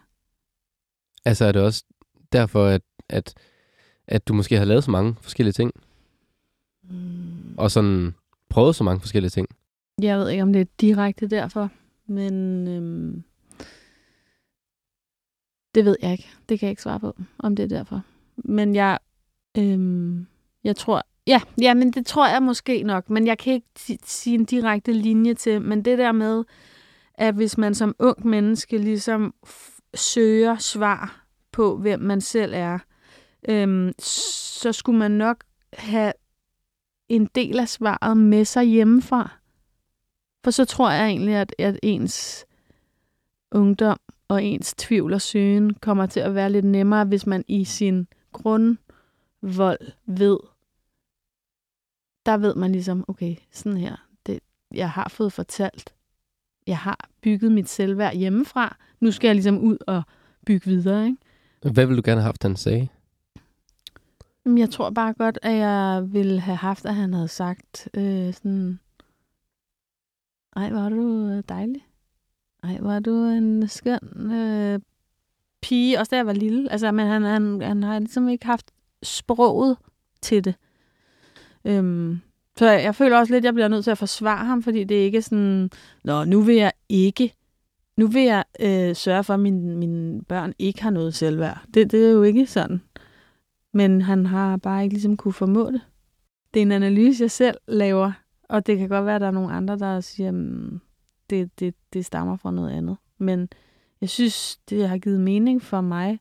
Altså er det også derfor, at, at, at du måske har lavet så mange forskellige ting, Mm. og sådan prøvet så mange forskellige ting? Jeg ved ikke, om det er direkte derfor, men øhm, det ved jeg ikke. Det kan jeg ikke svare på, om det er derfor. Men jeg, øhm, jeg tror, ja, ja, men det tror jeg måske nok, men jeg kan ikke sige en direkte linje til, men det der med, at hvis man som ung menneske ligesom søger svar på, hvem man selv er, øhm, så skulle man nok have en del af svaret med sig hjemmefra. For så tror jeg egentlig, at, at ens ungdom og ens tvivl og søgen kommer til at være lidt nemmere, hvis man i sin grundvold ved, der ved man ligesom, okay, sådan her, det, jeg har fået fortalt, jeg har bygget mit selvværd hjemmefra, nu skal jeg ligesom ud og bygge videre, ikke? Hvad ville du gerne have haft, han sagde? Jeg tror bare godt, at jeg ville have haft, at han havde sagt øh, sådan, ej, er du øh, dejlig. Nej, var du en skøn øh, pige, også da jeg var lille. Altså, men han, han, han har ligesom ikke haft sproget til det. Øhm, så jeg, jeg føler også lidt, at jeg bliver nødt til at forsvare ham, fordi det er ikke sådan, nå, nu vil jeg ikke, nu vil jeg øh, sørge for, at mine, mine børn ikke har noget selvværd. Det, det er jo ikke sådan. Men han har bare ikke ligesom kunne formå det. Det er en analyse, jeg selv laver, og det kan godt være, at der er nogle andre, der siger, mm, det, det, det stammer fra noget andet. Men jeg synes, det har givet mening for mig,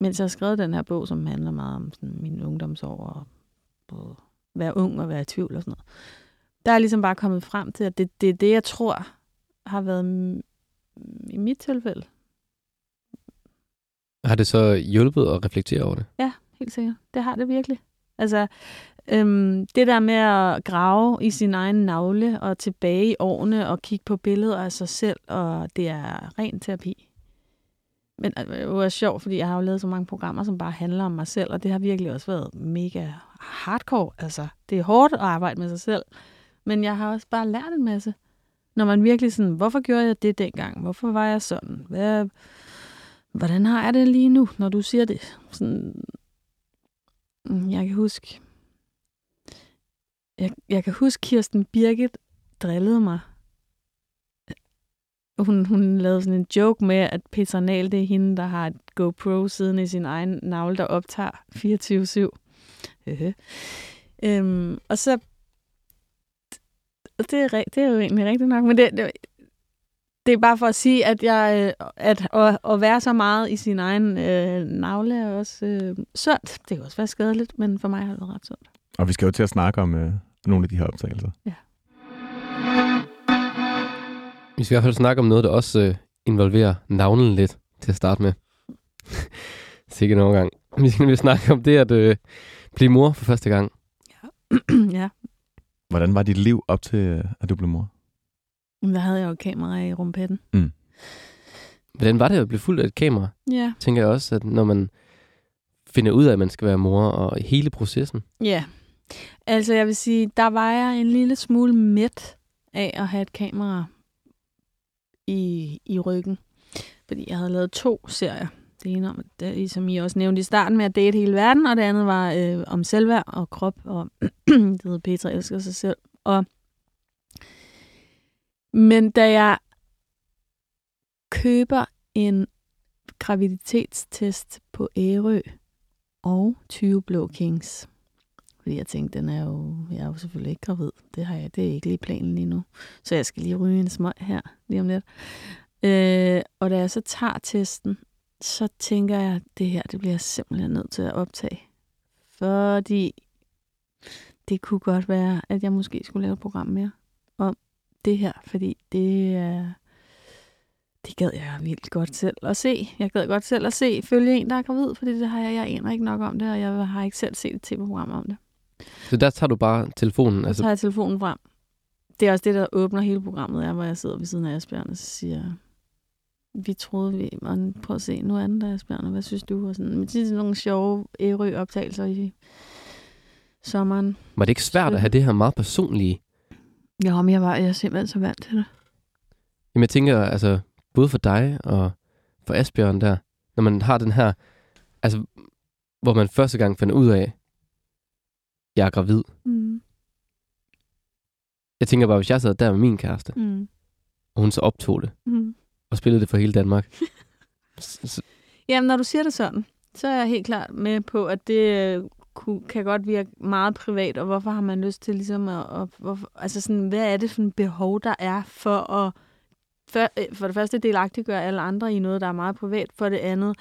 mens jeg har skrevet den her bog, som handler meget om sådan, min ungdomsår og både være ung og være i tvivl og sådan noget. Der er ligesom bare kommet frem til, at det, det er det, jeg tror har været i mit tilfælde. Har det så hjulpet at reflektere over det? Ja, helt sikkert. Det har det virkelig. Altså, øhm, det der med at grave i sin egen navle og tilbage i årene og kigge på billeder af sig selv, og det er ren terapi. Men øh, øh, det var sjovt, fordi jeg har jo lavet så mange programmer, som bare handler om mig selv, og det har virkelig også været mega hardcore. Altså, det er hårdt at arbejde med sig selv, men jeg har også bare lært en masse. Når man virkelig sådan, hvorfor gjorde jeg det dengang? Hvorfor var jeg sådan? Hvad, hvordan har jeg det lige nu, når du siger det? Sådan, mm, jeg kan huske, jeg, jeg kan huske, Kirsten Birgit drillede mig. Hun, hun lavede sådan en joke med, at Petra Nahl, det er hende, der har et GoPro siden i sin egen navle, der optager 24-7. øhm, og så det er, det er jo egentlig rigtigt nok, men det, det, det er bare for at sige, at, jeg, øh, at at, at være så meget i sin egen øh, navle er også øh, sundt. Det kan også være skadeligt, men for mig har det været ret sundt. Og vi skal jo til at snakke om øh, nogle af de her optagelser. Vi skal i hvert fald snakke om noget, der også øh, involverer navnen lidt til at starte med. (laughs) Sikkert en overgang. Vi skal nemlig snakke om det at øh, blive mor for første gang. ja, (clears throat) Hvordan var dit liv op til, øh, at du blev mor? men der havde jeg jo kamera i rumpetten. Hvordan var det at blive fuldt af et kamera? Ja. Tænker jeg også, at når man finder ud af, at man skal være mor, og hele processen. Ja. Altså, jeg vil sige, der var jeg en lille smule mæt af at have et kamera i, i ryggen. Fordi jeg havde lavet to serier. Det ene om, det, som I også nævnte i starten med at date hele verden, og det andet var øh, om selvværd og krop, og (clears throat) det hedder Petra elsker sig selv. Og men da jeg køber en graviditetstest på Ærø og 20 Blå Kings, fordi jeg tænkte, den er jo, jeg er jo selvfølgelig ikke gravid. Det, har jeg, det er ikke lige planen lige nu. Så jeg skal lige ryge en smøg her lige om lidt. Øh, og da jeg så tager testen, så tænker jeg, at det her, det bliver jeg simpelthen nødt til at optage. Fordi det kunne godt være, at jeg måske skulle lave et program mere om det her, fordi det er... Det gad jeg vildt godt selv at se. Jeg gad godt selv at se følge en, der er gravid, fordi det har jeg, jeg aner ikke nok om det, og jeg har ikke selv set et tv-program om det. Så der tager du bare telefonen. Så Altså, tager jeg telefonen frem. Det er også det, der åbner hele programmet, er, hvor jeg sidder ved siden af Asbjørn, og så siger vi troede, vi... Og prøv at se, nu er den der, Asbjørn, og hvad synes du? Og sådan. Men det er nogle sjove ærø-optagelser i sommeren. var det ikke svært at have det her meget personlige? Ja, men jeg, var, jeg er simpelthen så vant til det. Jamen jeg tænker, altså, både for dig og for Asbjørn der, når man har den her, altså, hvor man første gang finder ud af, jeg er gravid. Mm. Jeg tænker bare, hvis jeg sad der med min kæreste, Mm. og hun så optog det, Mm. og spillede det for hele Danmark. (laughs) s- s- Jamen, når du siger det sådan, så er jeg helt klart med på, at det øh, kan godt virke meget privat, og hvorfor har man lyst til ligesom at... at hvorfor, altså sådan, hvad er det for en behov, der er for at for, øh, for det første delagtiggøre alle andre i noget, der er meget privat. For det andet,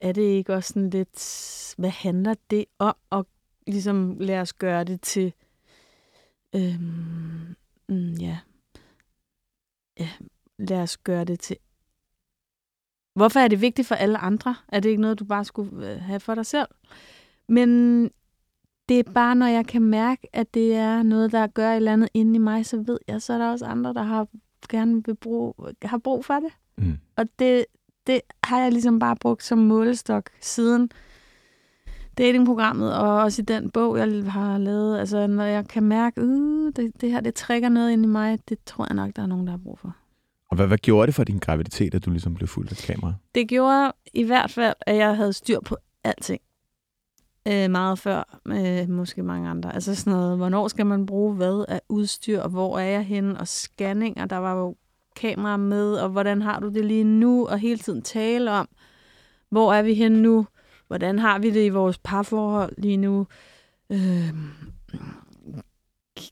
er det ikke også sådan lidt, hvad handler det om? Og ligesom lade os gøre det til, øhm, mm, ja, ja, lad os gøre det til Hvorfor er det vigtigt for alle andre? Er det ikke noget, du bare skulle øh, have for dig selv? Men det er bare, når jeg kan mærke, at det er noget, der gør et eller andet inde i mig, så ved jeg, så er der også andre, der har gerne vil bruge, har brug for det. Mm. Og det, det har jeg ligesom bare brugt som målestok siden datingprogrammet, og også i den bog, jeg har lavet. Altså, når jeg kan mærke, uh, det, det her, det trækker noget ind i mig, det tror jeg nok, der er nogen, der har brug for. Og hvad, hvad gjorde det for din graviditet, at du ligesom blev fuldt af kamera? Det gjorde i hvert fald, at jeg havde styr på alting. Øh, meget før, øh, måske mange andre. Altså sådan noget, hvornår skal man bruge hvad af udstyr, og hvor er jeg henne, og scanninger, der var jo kamera med, og hvordan har du det lige nu, og hele tiden tale om, hvor er vi henne nu, hvordan har vi det i vores parforhold lige nu, øh,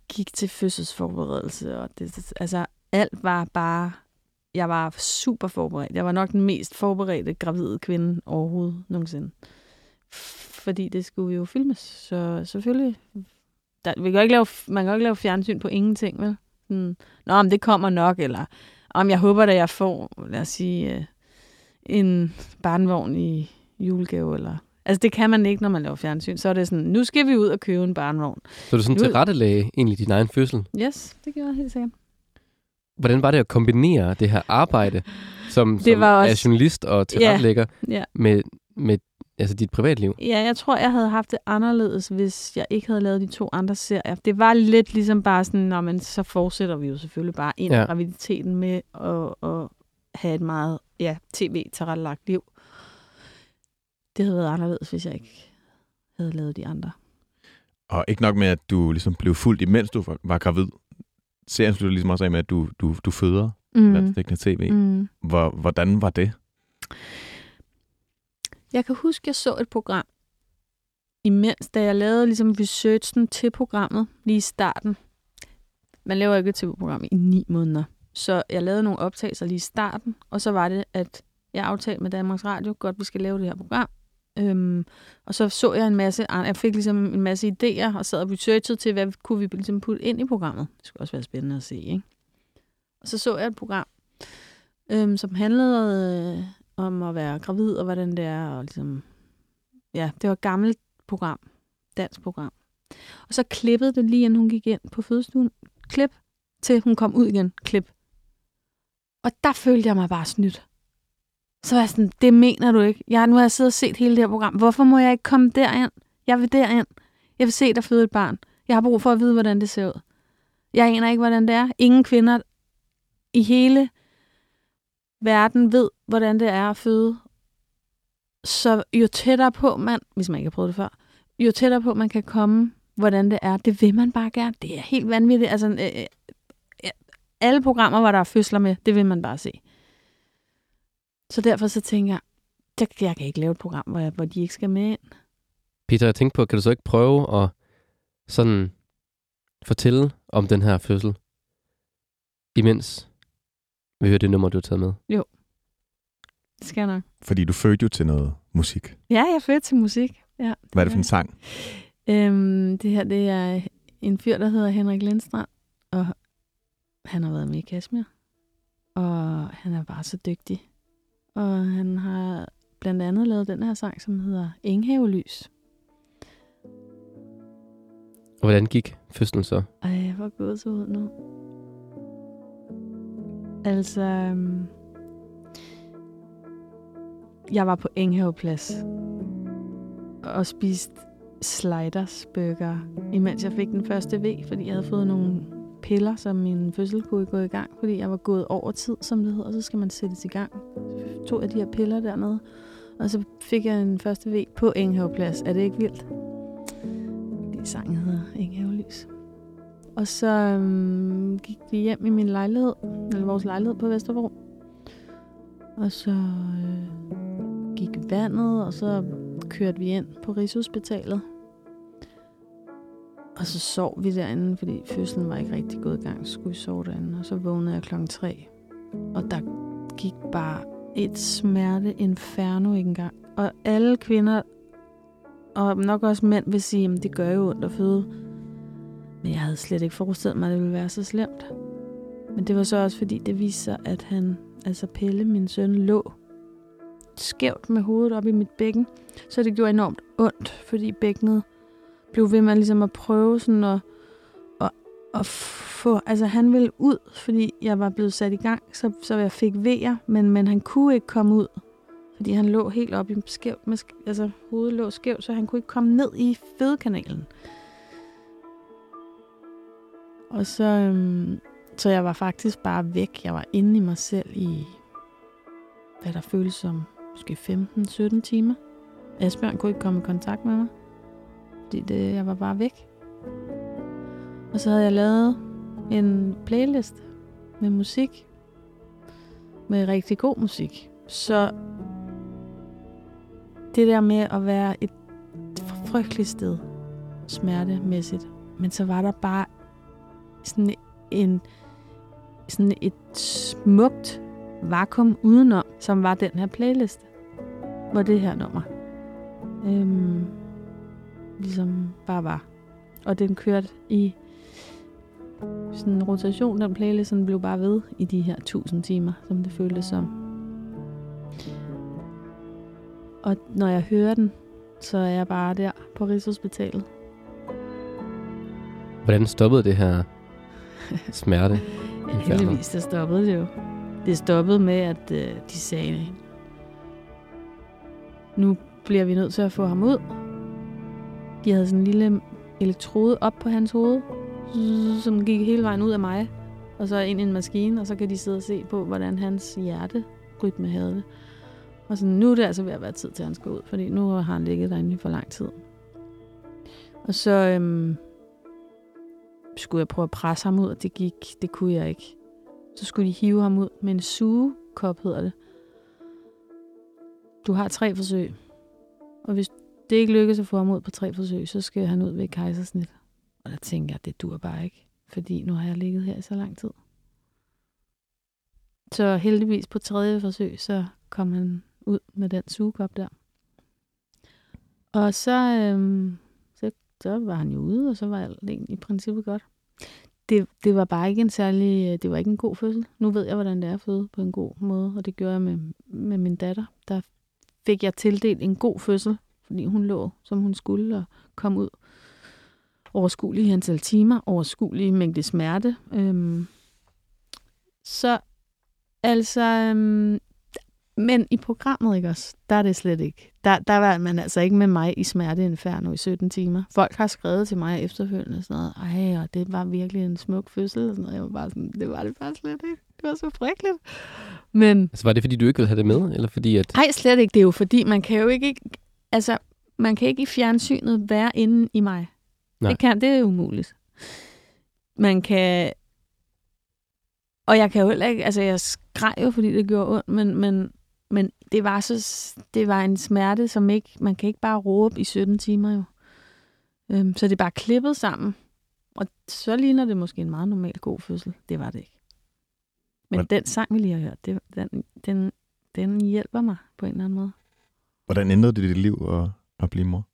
gik til fødselsforberedelse, og det, altså alt var bare jeg var super forberedt. Jeg var nok den mest forberedte gravide kvinde overhovedet nogensinde. Fordi det skulle jo filmes, så selvfølgelig. Der, vi kan ikke lave, man kan jo ikke lave fjernsyn på ingenting, vel? Sådan, Nå, men det kommer nok, eller om jeg håber, at jeg får, lad os sige, øh, en barnvogn i julegave, eller... Altså, det kan man ikke, når man laver fjernsyn. Så er det sådan, nu skal vi ud og købe en barnvogn. Så du sådan Nu- til rettelagde egentlig din egen fødsel. Yes, det gjorde jeg helt sikkert. Hvordan var det at kombinere det her arbejde, som, som var er også- journalist og tilrettelægger, Ja. med, med altså dit privatliv? Ja, jeg tror, jeg havde haft det anderledes, hvis jeg ikke havde lavet de to andre serier. Det var lidt ligesom bare sådan, Nå, men så fortsætter vi jo selvfølgelig bare ind i Ja. ja. graviditeten med at, at have et meget ja, tv-tilrettelagt liv. Det havde været anderledes, hvis jeg ikke havde lavet de andre. Og ikke nok med, at du ligesom blev fuldt, imens du var, gravid. Serien slutter ligesom også af med, at du, du, du føder mm. landsdækkende tv. Mm. Hvor, hvordan var det? Jeg kan huske, jeg så et program, imens da jeg lavede ligesom researchen til programmet lige i starten. man laver ikke et tv-program i ni måneder. Så jeg lavede nogle optagelser lige i starten, og så var det, at jeg aftalte med Danmarks Radio, godt, vi skal lave det her program. Øhm, og så så jeg en masse, ah, jeg fik ligesom en masse idéer, og sad og researchede til, hvad kunne vi ligesom putte ind i programmet. Det skulle også være spændende at se, ikke? Og så så jeg et program, øhm, som handlede øh, om at være gravid, og hvordan det er, og ligesom, ja, det var et gammelt program, dansk program. Og så klippede det lige, inden hun gik ind på fødestuen. Klip, til hun kom ud igen. Klip. Og der følte jeg mig bare snydt. Så var jeg sådan, det mener du ikke. Jeg, nu har jeg siddet og set hele det her program. Hvorfor må jeg ikke komme derind? Jeg vil derind. Jeg vil se dig føde et barn. Jeg har brug for at vide, hvordan det ser ud. Jeg aner ikke, hvordan det er. Ingen kvinder i hele verden ved, hvordan det er at føde. Så jo tættere på man, hvis man ikke har prøvet det før, jo tættere på man kan komme, hvordan det er, det vil man bare gerne. Det er helt vanvittigt. Altså, øh, øh, øh alle programmer, hvor der er fødsler med, det vil man bare se. Så derfor så tænker jeg, jeg, jeg kan ikke lave et program, hvor, jeg, hvor de ikke skal med ind. Peter, jeg tænkte på, kan du så ikke prøve at sådan fortælle om den her fødsel, imens vi hører det nummer, du har taget med? Det skal jeg nok. Fordi du fødte jo til noget musik. Ja, jeg er født til musik. Ja, Hvad er det for en sang? Øhm, det her, det er en fyr, der hedder Henrik Lindstrand, og han har været med i Kashmir. Og han er bare så dygtig. Og han har blandt andet lavet den her sang, som hedder Enghavelys. Og hvordan gik fødslen så? Ej, hvor gået så ud nu. Altså, øhm, jeg var på Enghaveplads og spiste sliders burger, imens jeg fik den første V, fordi jeg havde fået nogle piller, som min fødsel kunne gå i gang, fordi jeg var gået over tid, som det hedder, og så skal man sættes i gang to af de her piller dernede, og så fik jeg en første V på Enghaveplads. Er det ikke vildt? Det sang hedder Enghavelys. Og så øhm, gik vi hjem i min lejlighed, eller vores lejlighed på Vesterbro. Og så øh, gik vandet, og så kørte vi ind på Rigshospitalet. Og så sov vi derinde, fordi fødslen var ikke rigtig gået i gang. Så skulle vi sove derinde, og så vågnede jeg klokken 3. Og der gik bare et smerte inferno ikke engang. Og alle kvinder, og nok også mænd, vil sige, at det gør jo ondt at føde. Men jeg havde slet ikke forestillet mig, at det ville være så slemt. Men det var så også, fordi det viste sig, at han, altså Pelle, min søn, lå skævt med hovedet op i mit bækken. Så det gjorde enormt ondt, fordi bækkenet blev ved med ligesom at prøve sådan at, at, få... Altså han ville ud, fordi jeg var blevet sat i gang, så, så jeg fik vejer, men, men han kunne ikke komme ud. Fordi han lå helt op i skævt, med, altså hovedet lå skævt, så han kunne ikke komme ned i fødekanalen. Og så, øhm, så jeg var faktisk bare væk. Jeg var inde i mig selv i, hvad der føles som måske 15-17 timer. Asbjørn kunne ikke komme i kontakt med mig, fordi det, jeg var bare væk. Og så havde jeg lavet en playlist med musik, med rigtig god musik. Så det der med at være et frygteligt sted, smertemæssigt, men så var der bare sådan en sådan et smukt vakuum udenom, som var den her playlist, hvor det her nummer øhm, ligesom bare var. Og den kørte i sådan en rotation, den playlist, den blev bare ved i de her tusind timer, som det føltes som. Og når jeg hører den, så er jeg bare der på Rigshospitalet. Hvordan stoppede det her (laughs) smerte? Heldigvis, der stoppede det jo. Det stoppede med, at øh, de sagde, nu bliver vi nødt til at få ham ud. De havde sådan en lille elektrode op på hans hoved, som gik hele vejen ud af mig, og så ind i en maskine, og så kan de sidde og se på, hvordan hans hjerterytme havde det. Og sådan, nu er det altså ved at være tid til, at han skal ud, fordi nu har han ligget derinde i for lang tid. Og så øhm, skulle jeg prøve at presse ham ud, og det gik, det kunne jeg ikke. Så skulle de hive ham ud med en sugekop, hedder det. Du har tre forsøg. Og hvis det ikke lykkes at få ham ud på tre forsøg, så skal han ud ved kejsersnit. Og der tænker jeg, det dur bare ikke. fordi nu har jeg ligget her i så lang tid. Så heldigvis på tredje forsøg, så kom han ud med den sugekop der. Og så, øhm, så, så var han jo ude, og så var alt i princippet godt. Det, det var bare ikke en særlig, øh, det var ikke en god fødsel. Nu ved jeg, hvordan det er at føde på en god måde, og det gjorde jeg med, med min datter. Der fik jeg tildelt en god fødsel, fordi hun lå, som hun skulle, og kom ud overskuelige antal timer, overskuelige mængde smerte. Øhm, så altså, øhm, men i programmet, ikke også, der er det slet ikke. Der, der var man altså ikke med mig i smerteinferno i 17 timer. Folk har skrevet til mig efterfølgende sådan noget, ej, og det var virkelig en smuk fødsel. Og sådan noget. Jeg var bare sådan, det var det bare slet ikke. Det var så frygteligt. Men Altså, var det, fordi du ikke ville have det med? Eller fordi, at... Nej, slet ikke. Det er jo fordi, man kan jo ikke, altså, man kan ikke i fjernsynet være inde i mig. Nej. Det kan, det er umuligt. Man kan, og jeg kan jo heller ikke, altså jeg skreg jo, fordi det gjorde ondt, men, men, men det var så, det var en smerte, som ikke, man kan ikke bare råbe i 17 timer jo. Øhm, så det er bare klippet sammen. Og så ligner det måske en meget normal god fødsel. Det var det ikke. Men Hvordan- den sang, vi lige har hørt, det, den, den, den hjælper mig på en eller anden måde. Hvordan ændrede det dit liv at, at blive mor?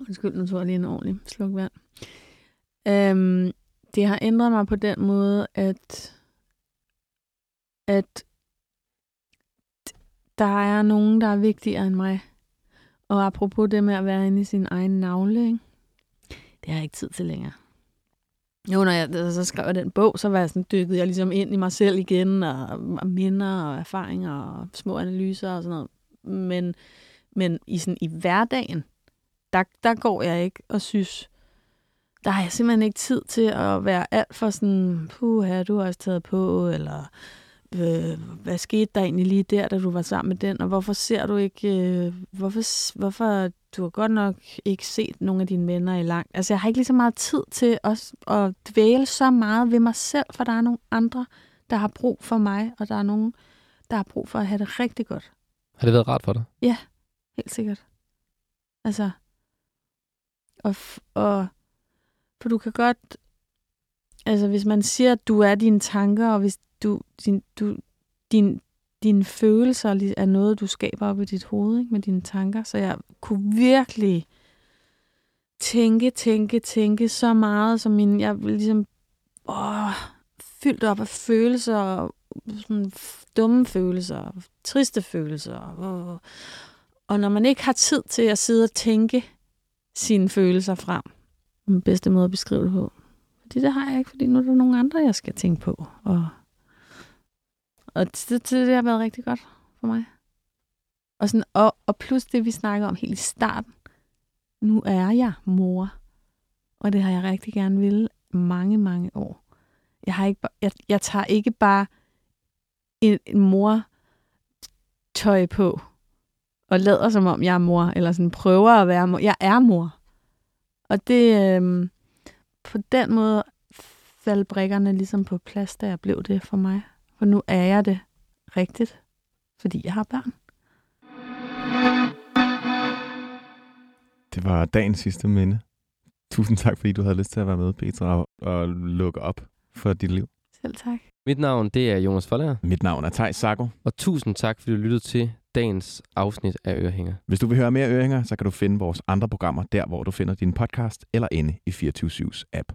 Undskyld, nu tog jeg lige en ordentlig sluk vand. Øhm, det har ændret mig på den måde, at, at der er nogen, der er vigtigere end mig. Og apropos det med at være inde i sin egen navle, ikke? det har jeg ikke tid til længere. Jo, når jeg så skrev jeg den bog, så var jeg sådan, dykkede jeg ligesom ind i mig selv igen, og, og minder og erfaringer og små analyser og sådan noget. Men, men i, sådan, i hverdagen, der, der går jeg ikke og synes, der har jeg simpelthen ikke tid til at være alt for sådan, puh, her du har også taget på, eller øh, hvad skete der egentlig lige der, da du var sammen med den, og hvorfor ser du ikke, øh, hvorfor, hvorfor du har godt nok ikke set nogle af dine venner i lang. Altså jeg har ikke lige så meget tid til også at dvæle så meget ved mig selv, for der er nogle andre, der har brug for mig, og der er nogen, der har brug for at have det rigtig godt. Har det været rart for dig? Helt sikkert. Altså, og, og for du kan godt, altså hvis man siger, at du er dine tanker, og hvis du, din, du, din, dine følelser er noget, du skaber op i dit hoved ikke, med dine tanker, så jeg kunne virkelig tænke, tænke, tænke så meget, som min, jeg ligesom åh, fyldt op af følelser, og sådan dumme følelser, og triste følelser, Åh. og når man ikke har tid til at sidde og tænke sine følelser frem, den bedste måde at beskrive det på. Fordi det har jeg ikke, fordi nu er der nogle andre, jeg skal tænke på. Og, og det, det, det har været rigtig godt for mig. Og, sådan, og, og plus det, vi snakker om helt i starten. Nu er jeg mor. Og det har jeg rigtig gerne ville mange, mange år. Jeg, har ikke, jeg, jeg tager ikke bare en, en mor tøj på og lader som om jeg er mor, eller sådan prøver at være mor. Jeg er mor. Og det, øhm, på den måde faldt brikkerne ligesom på plads, da jeg blev det for mig. For nu er jeg det rigtigt, fordi jeg har børn. Det var dagens sidste minde. Tusind tak, fordi du havde lyst til at være med, Petra, og, og lukke op for dit liv. Selv tak. Mit navn, det er Jonas Forlager, Mit navn er Tej Sako. og tusind tak, fordi du lyttede til dagens afsnit af Ørehænger. Hvis du vil høre mere Ørehænger, så kan du finde vores andre programmer der, hvor du finder din podcast, eller inde i 24-7's app.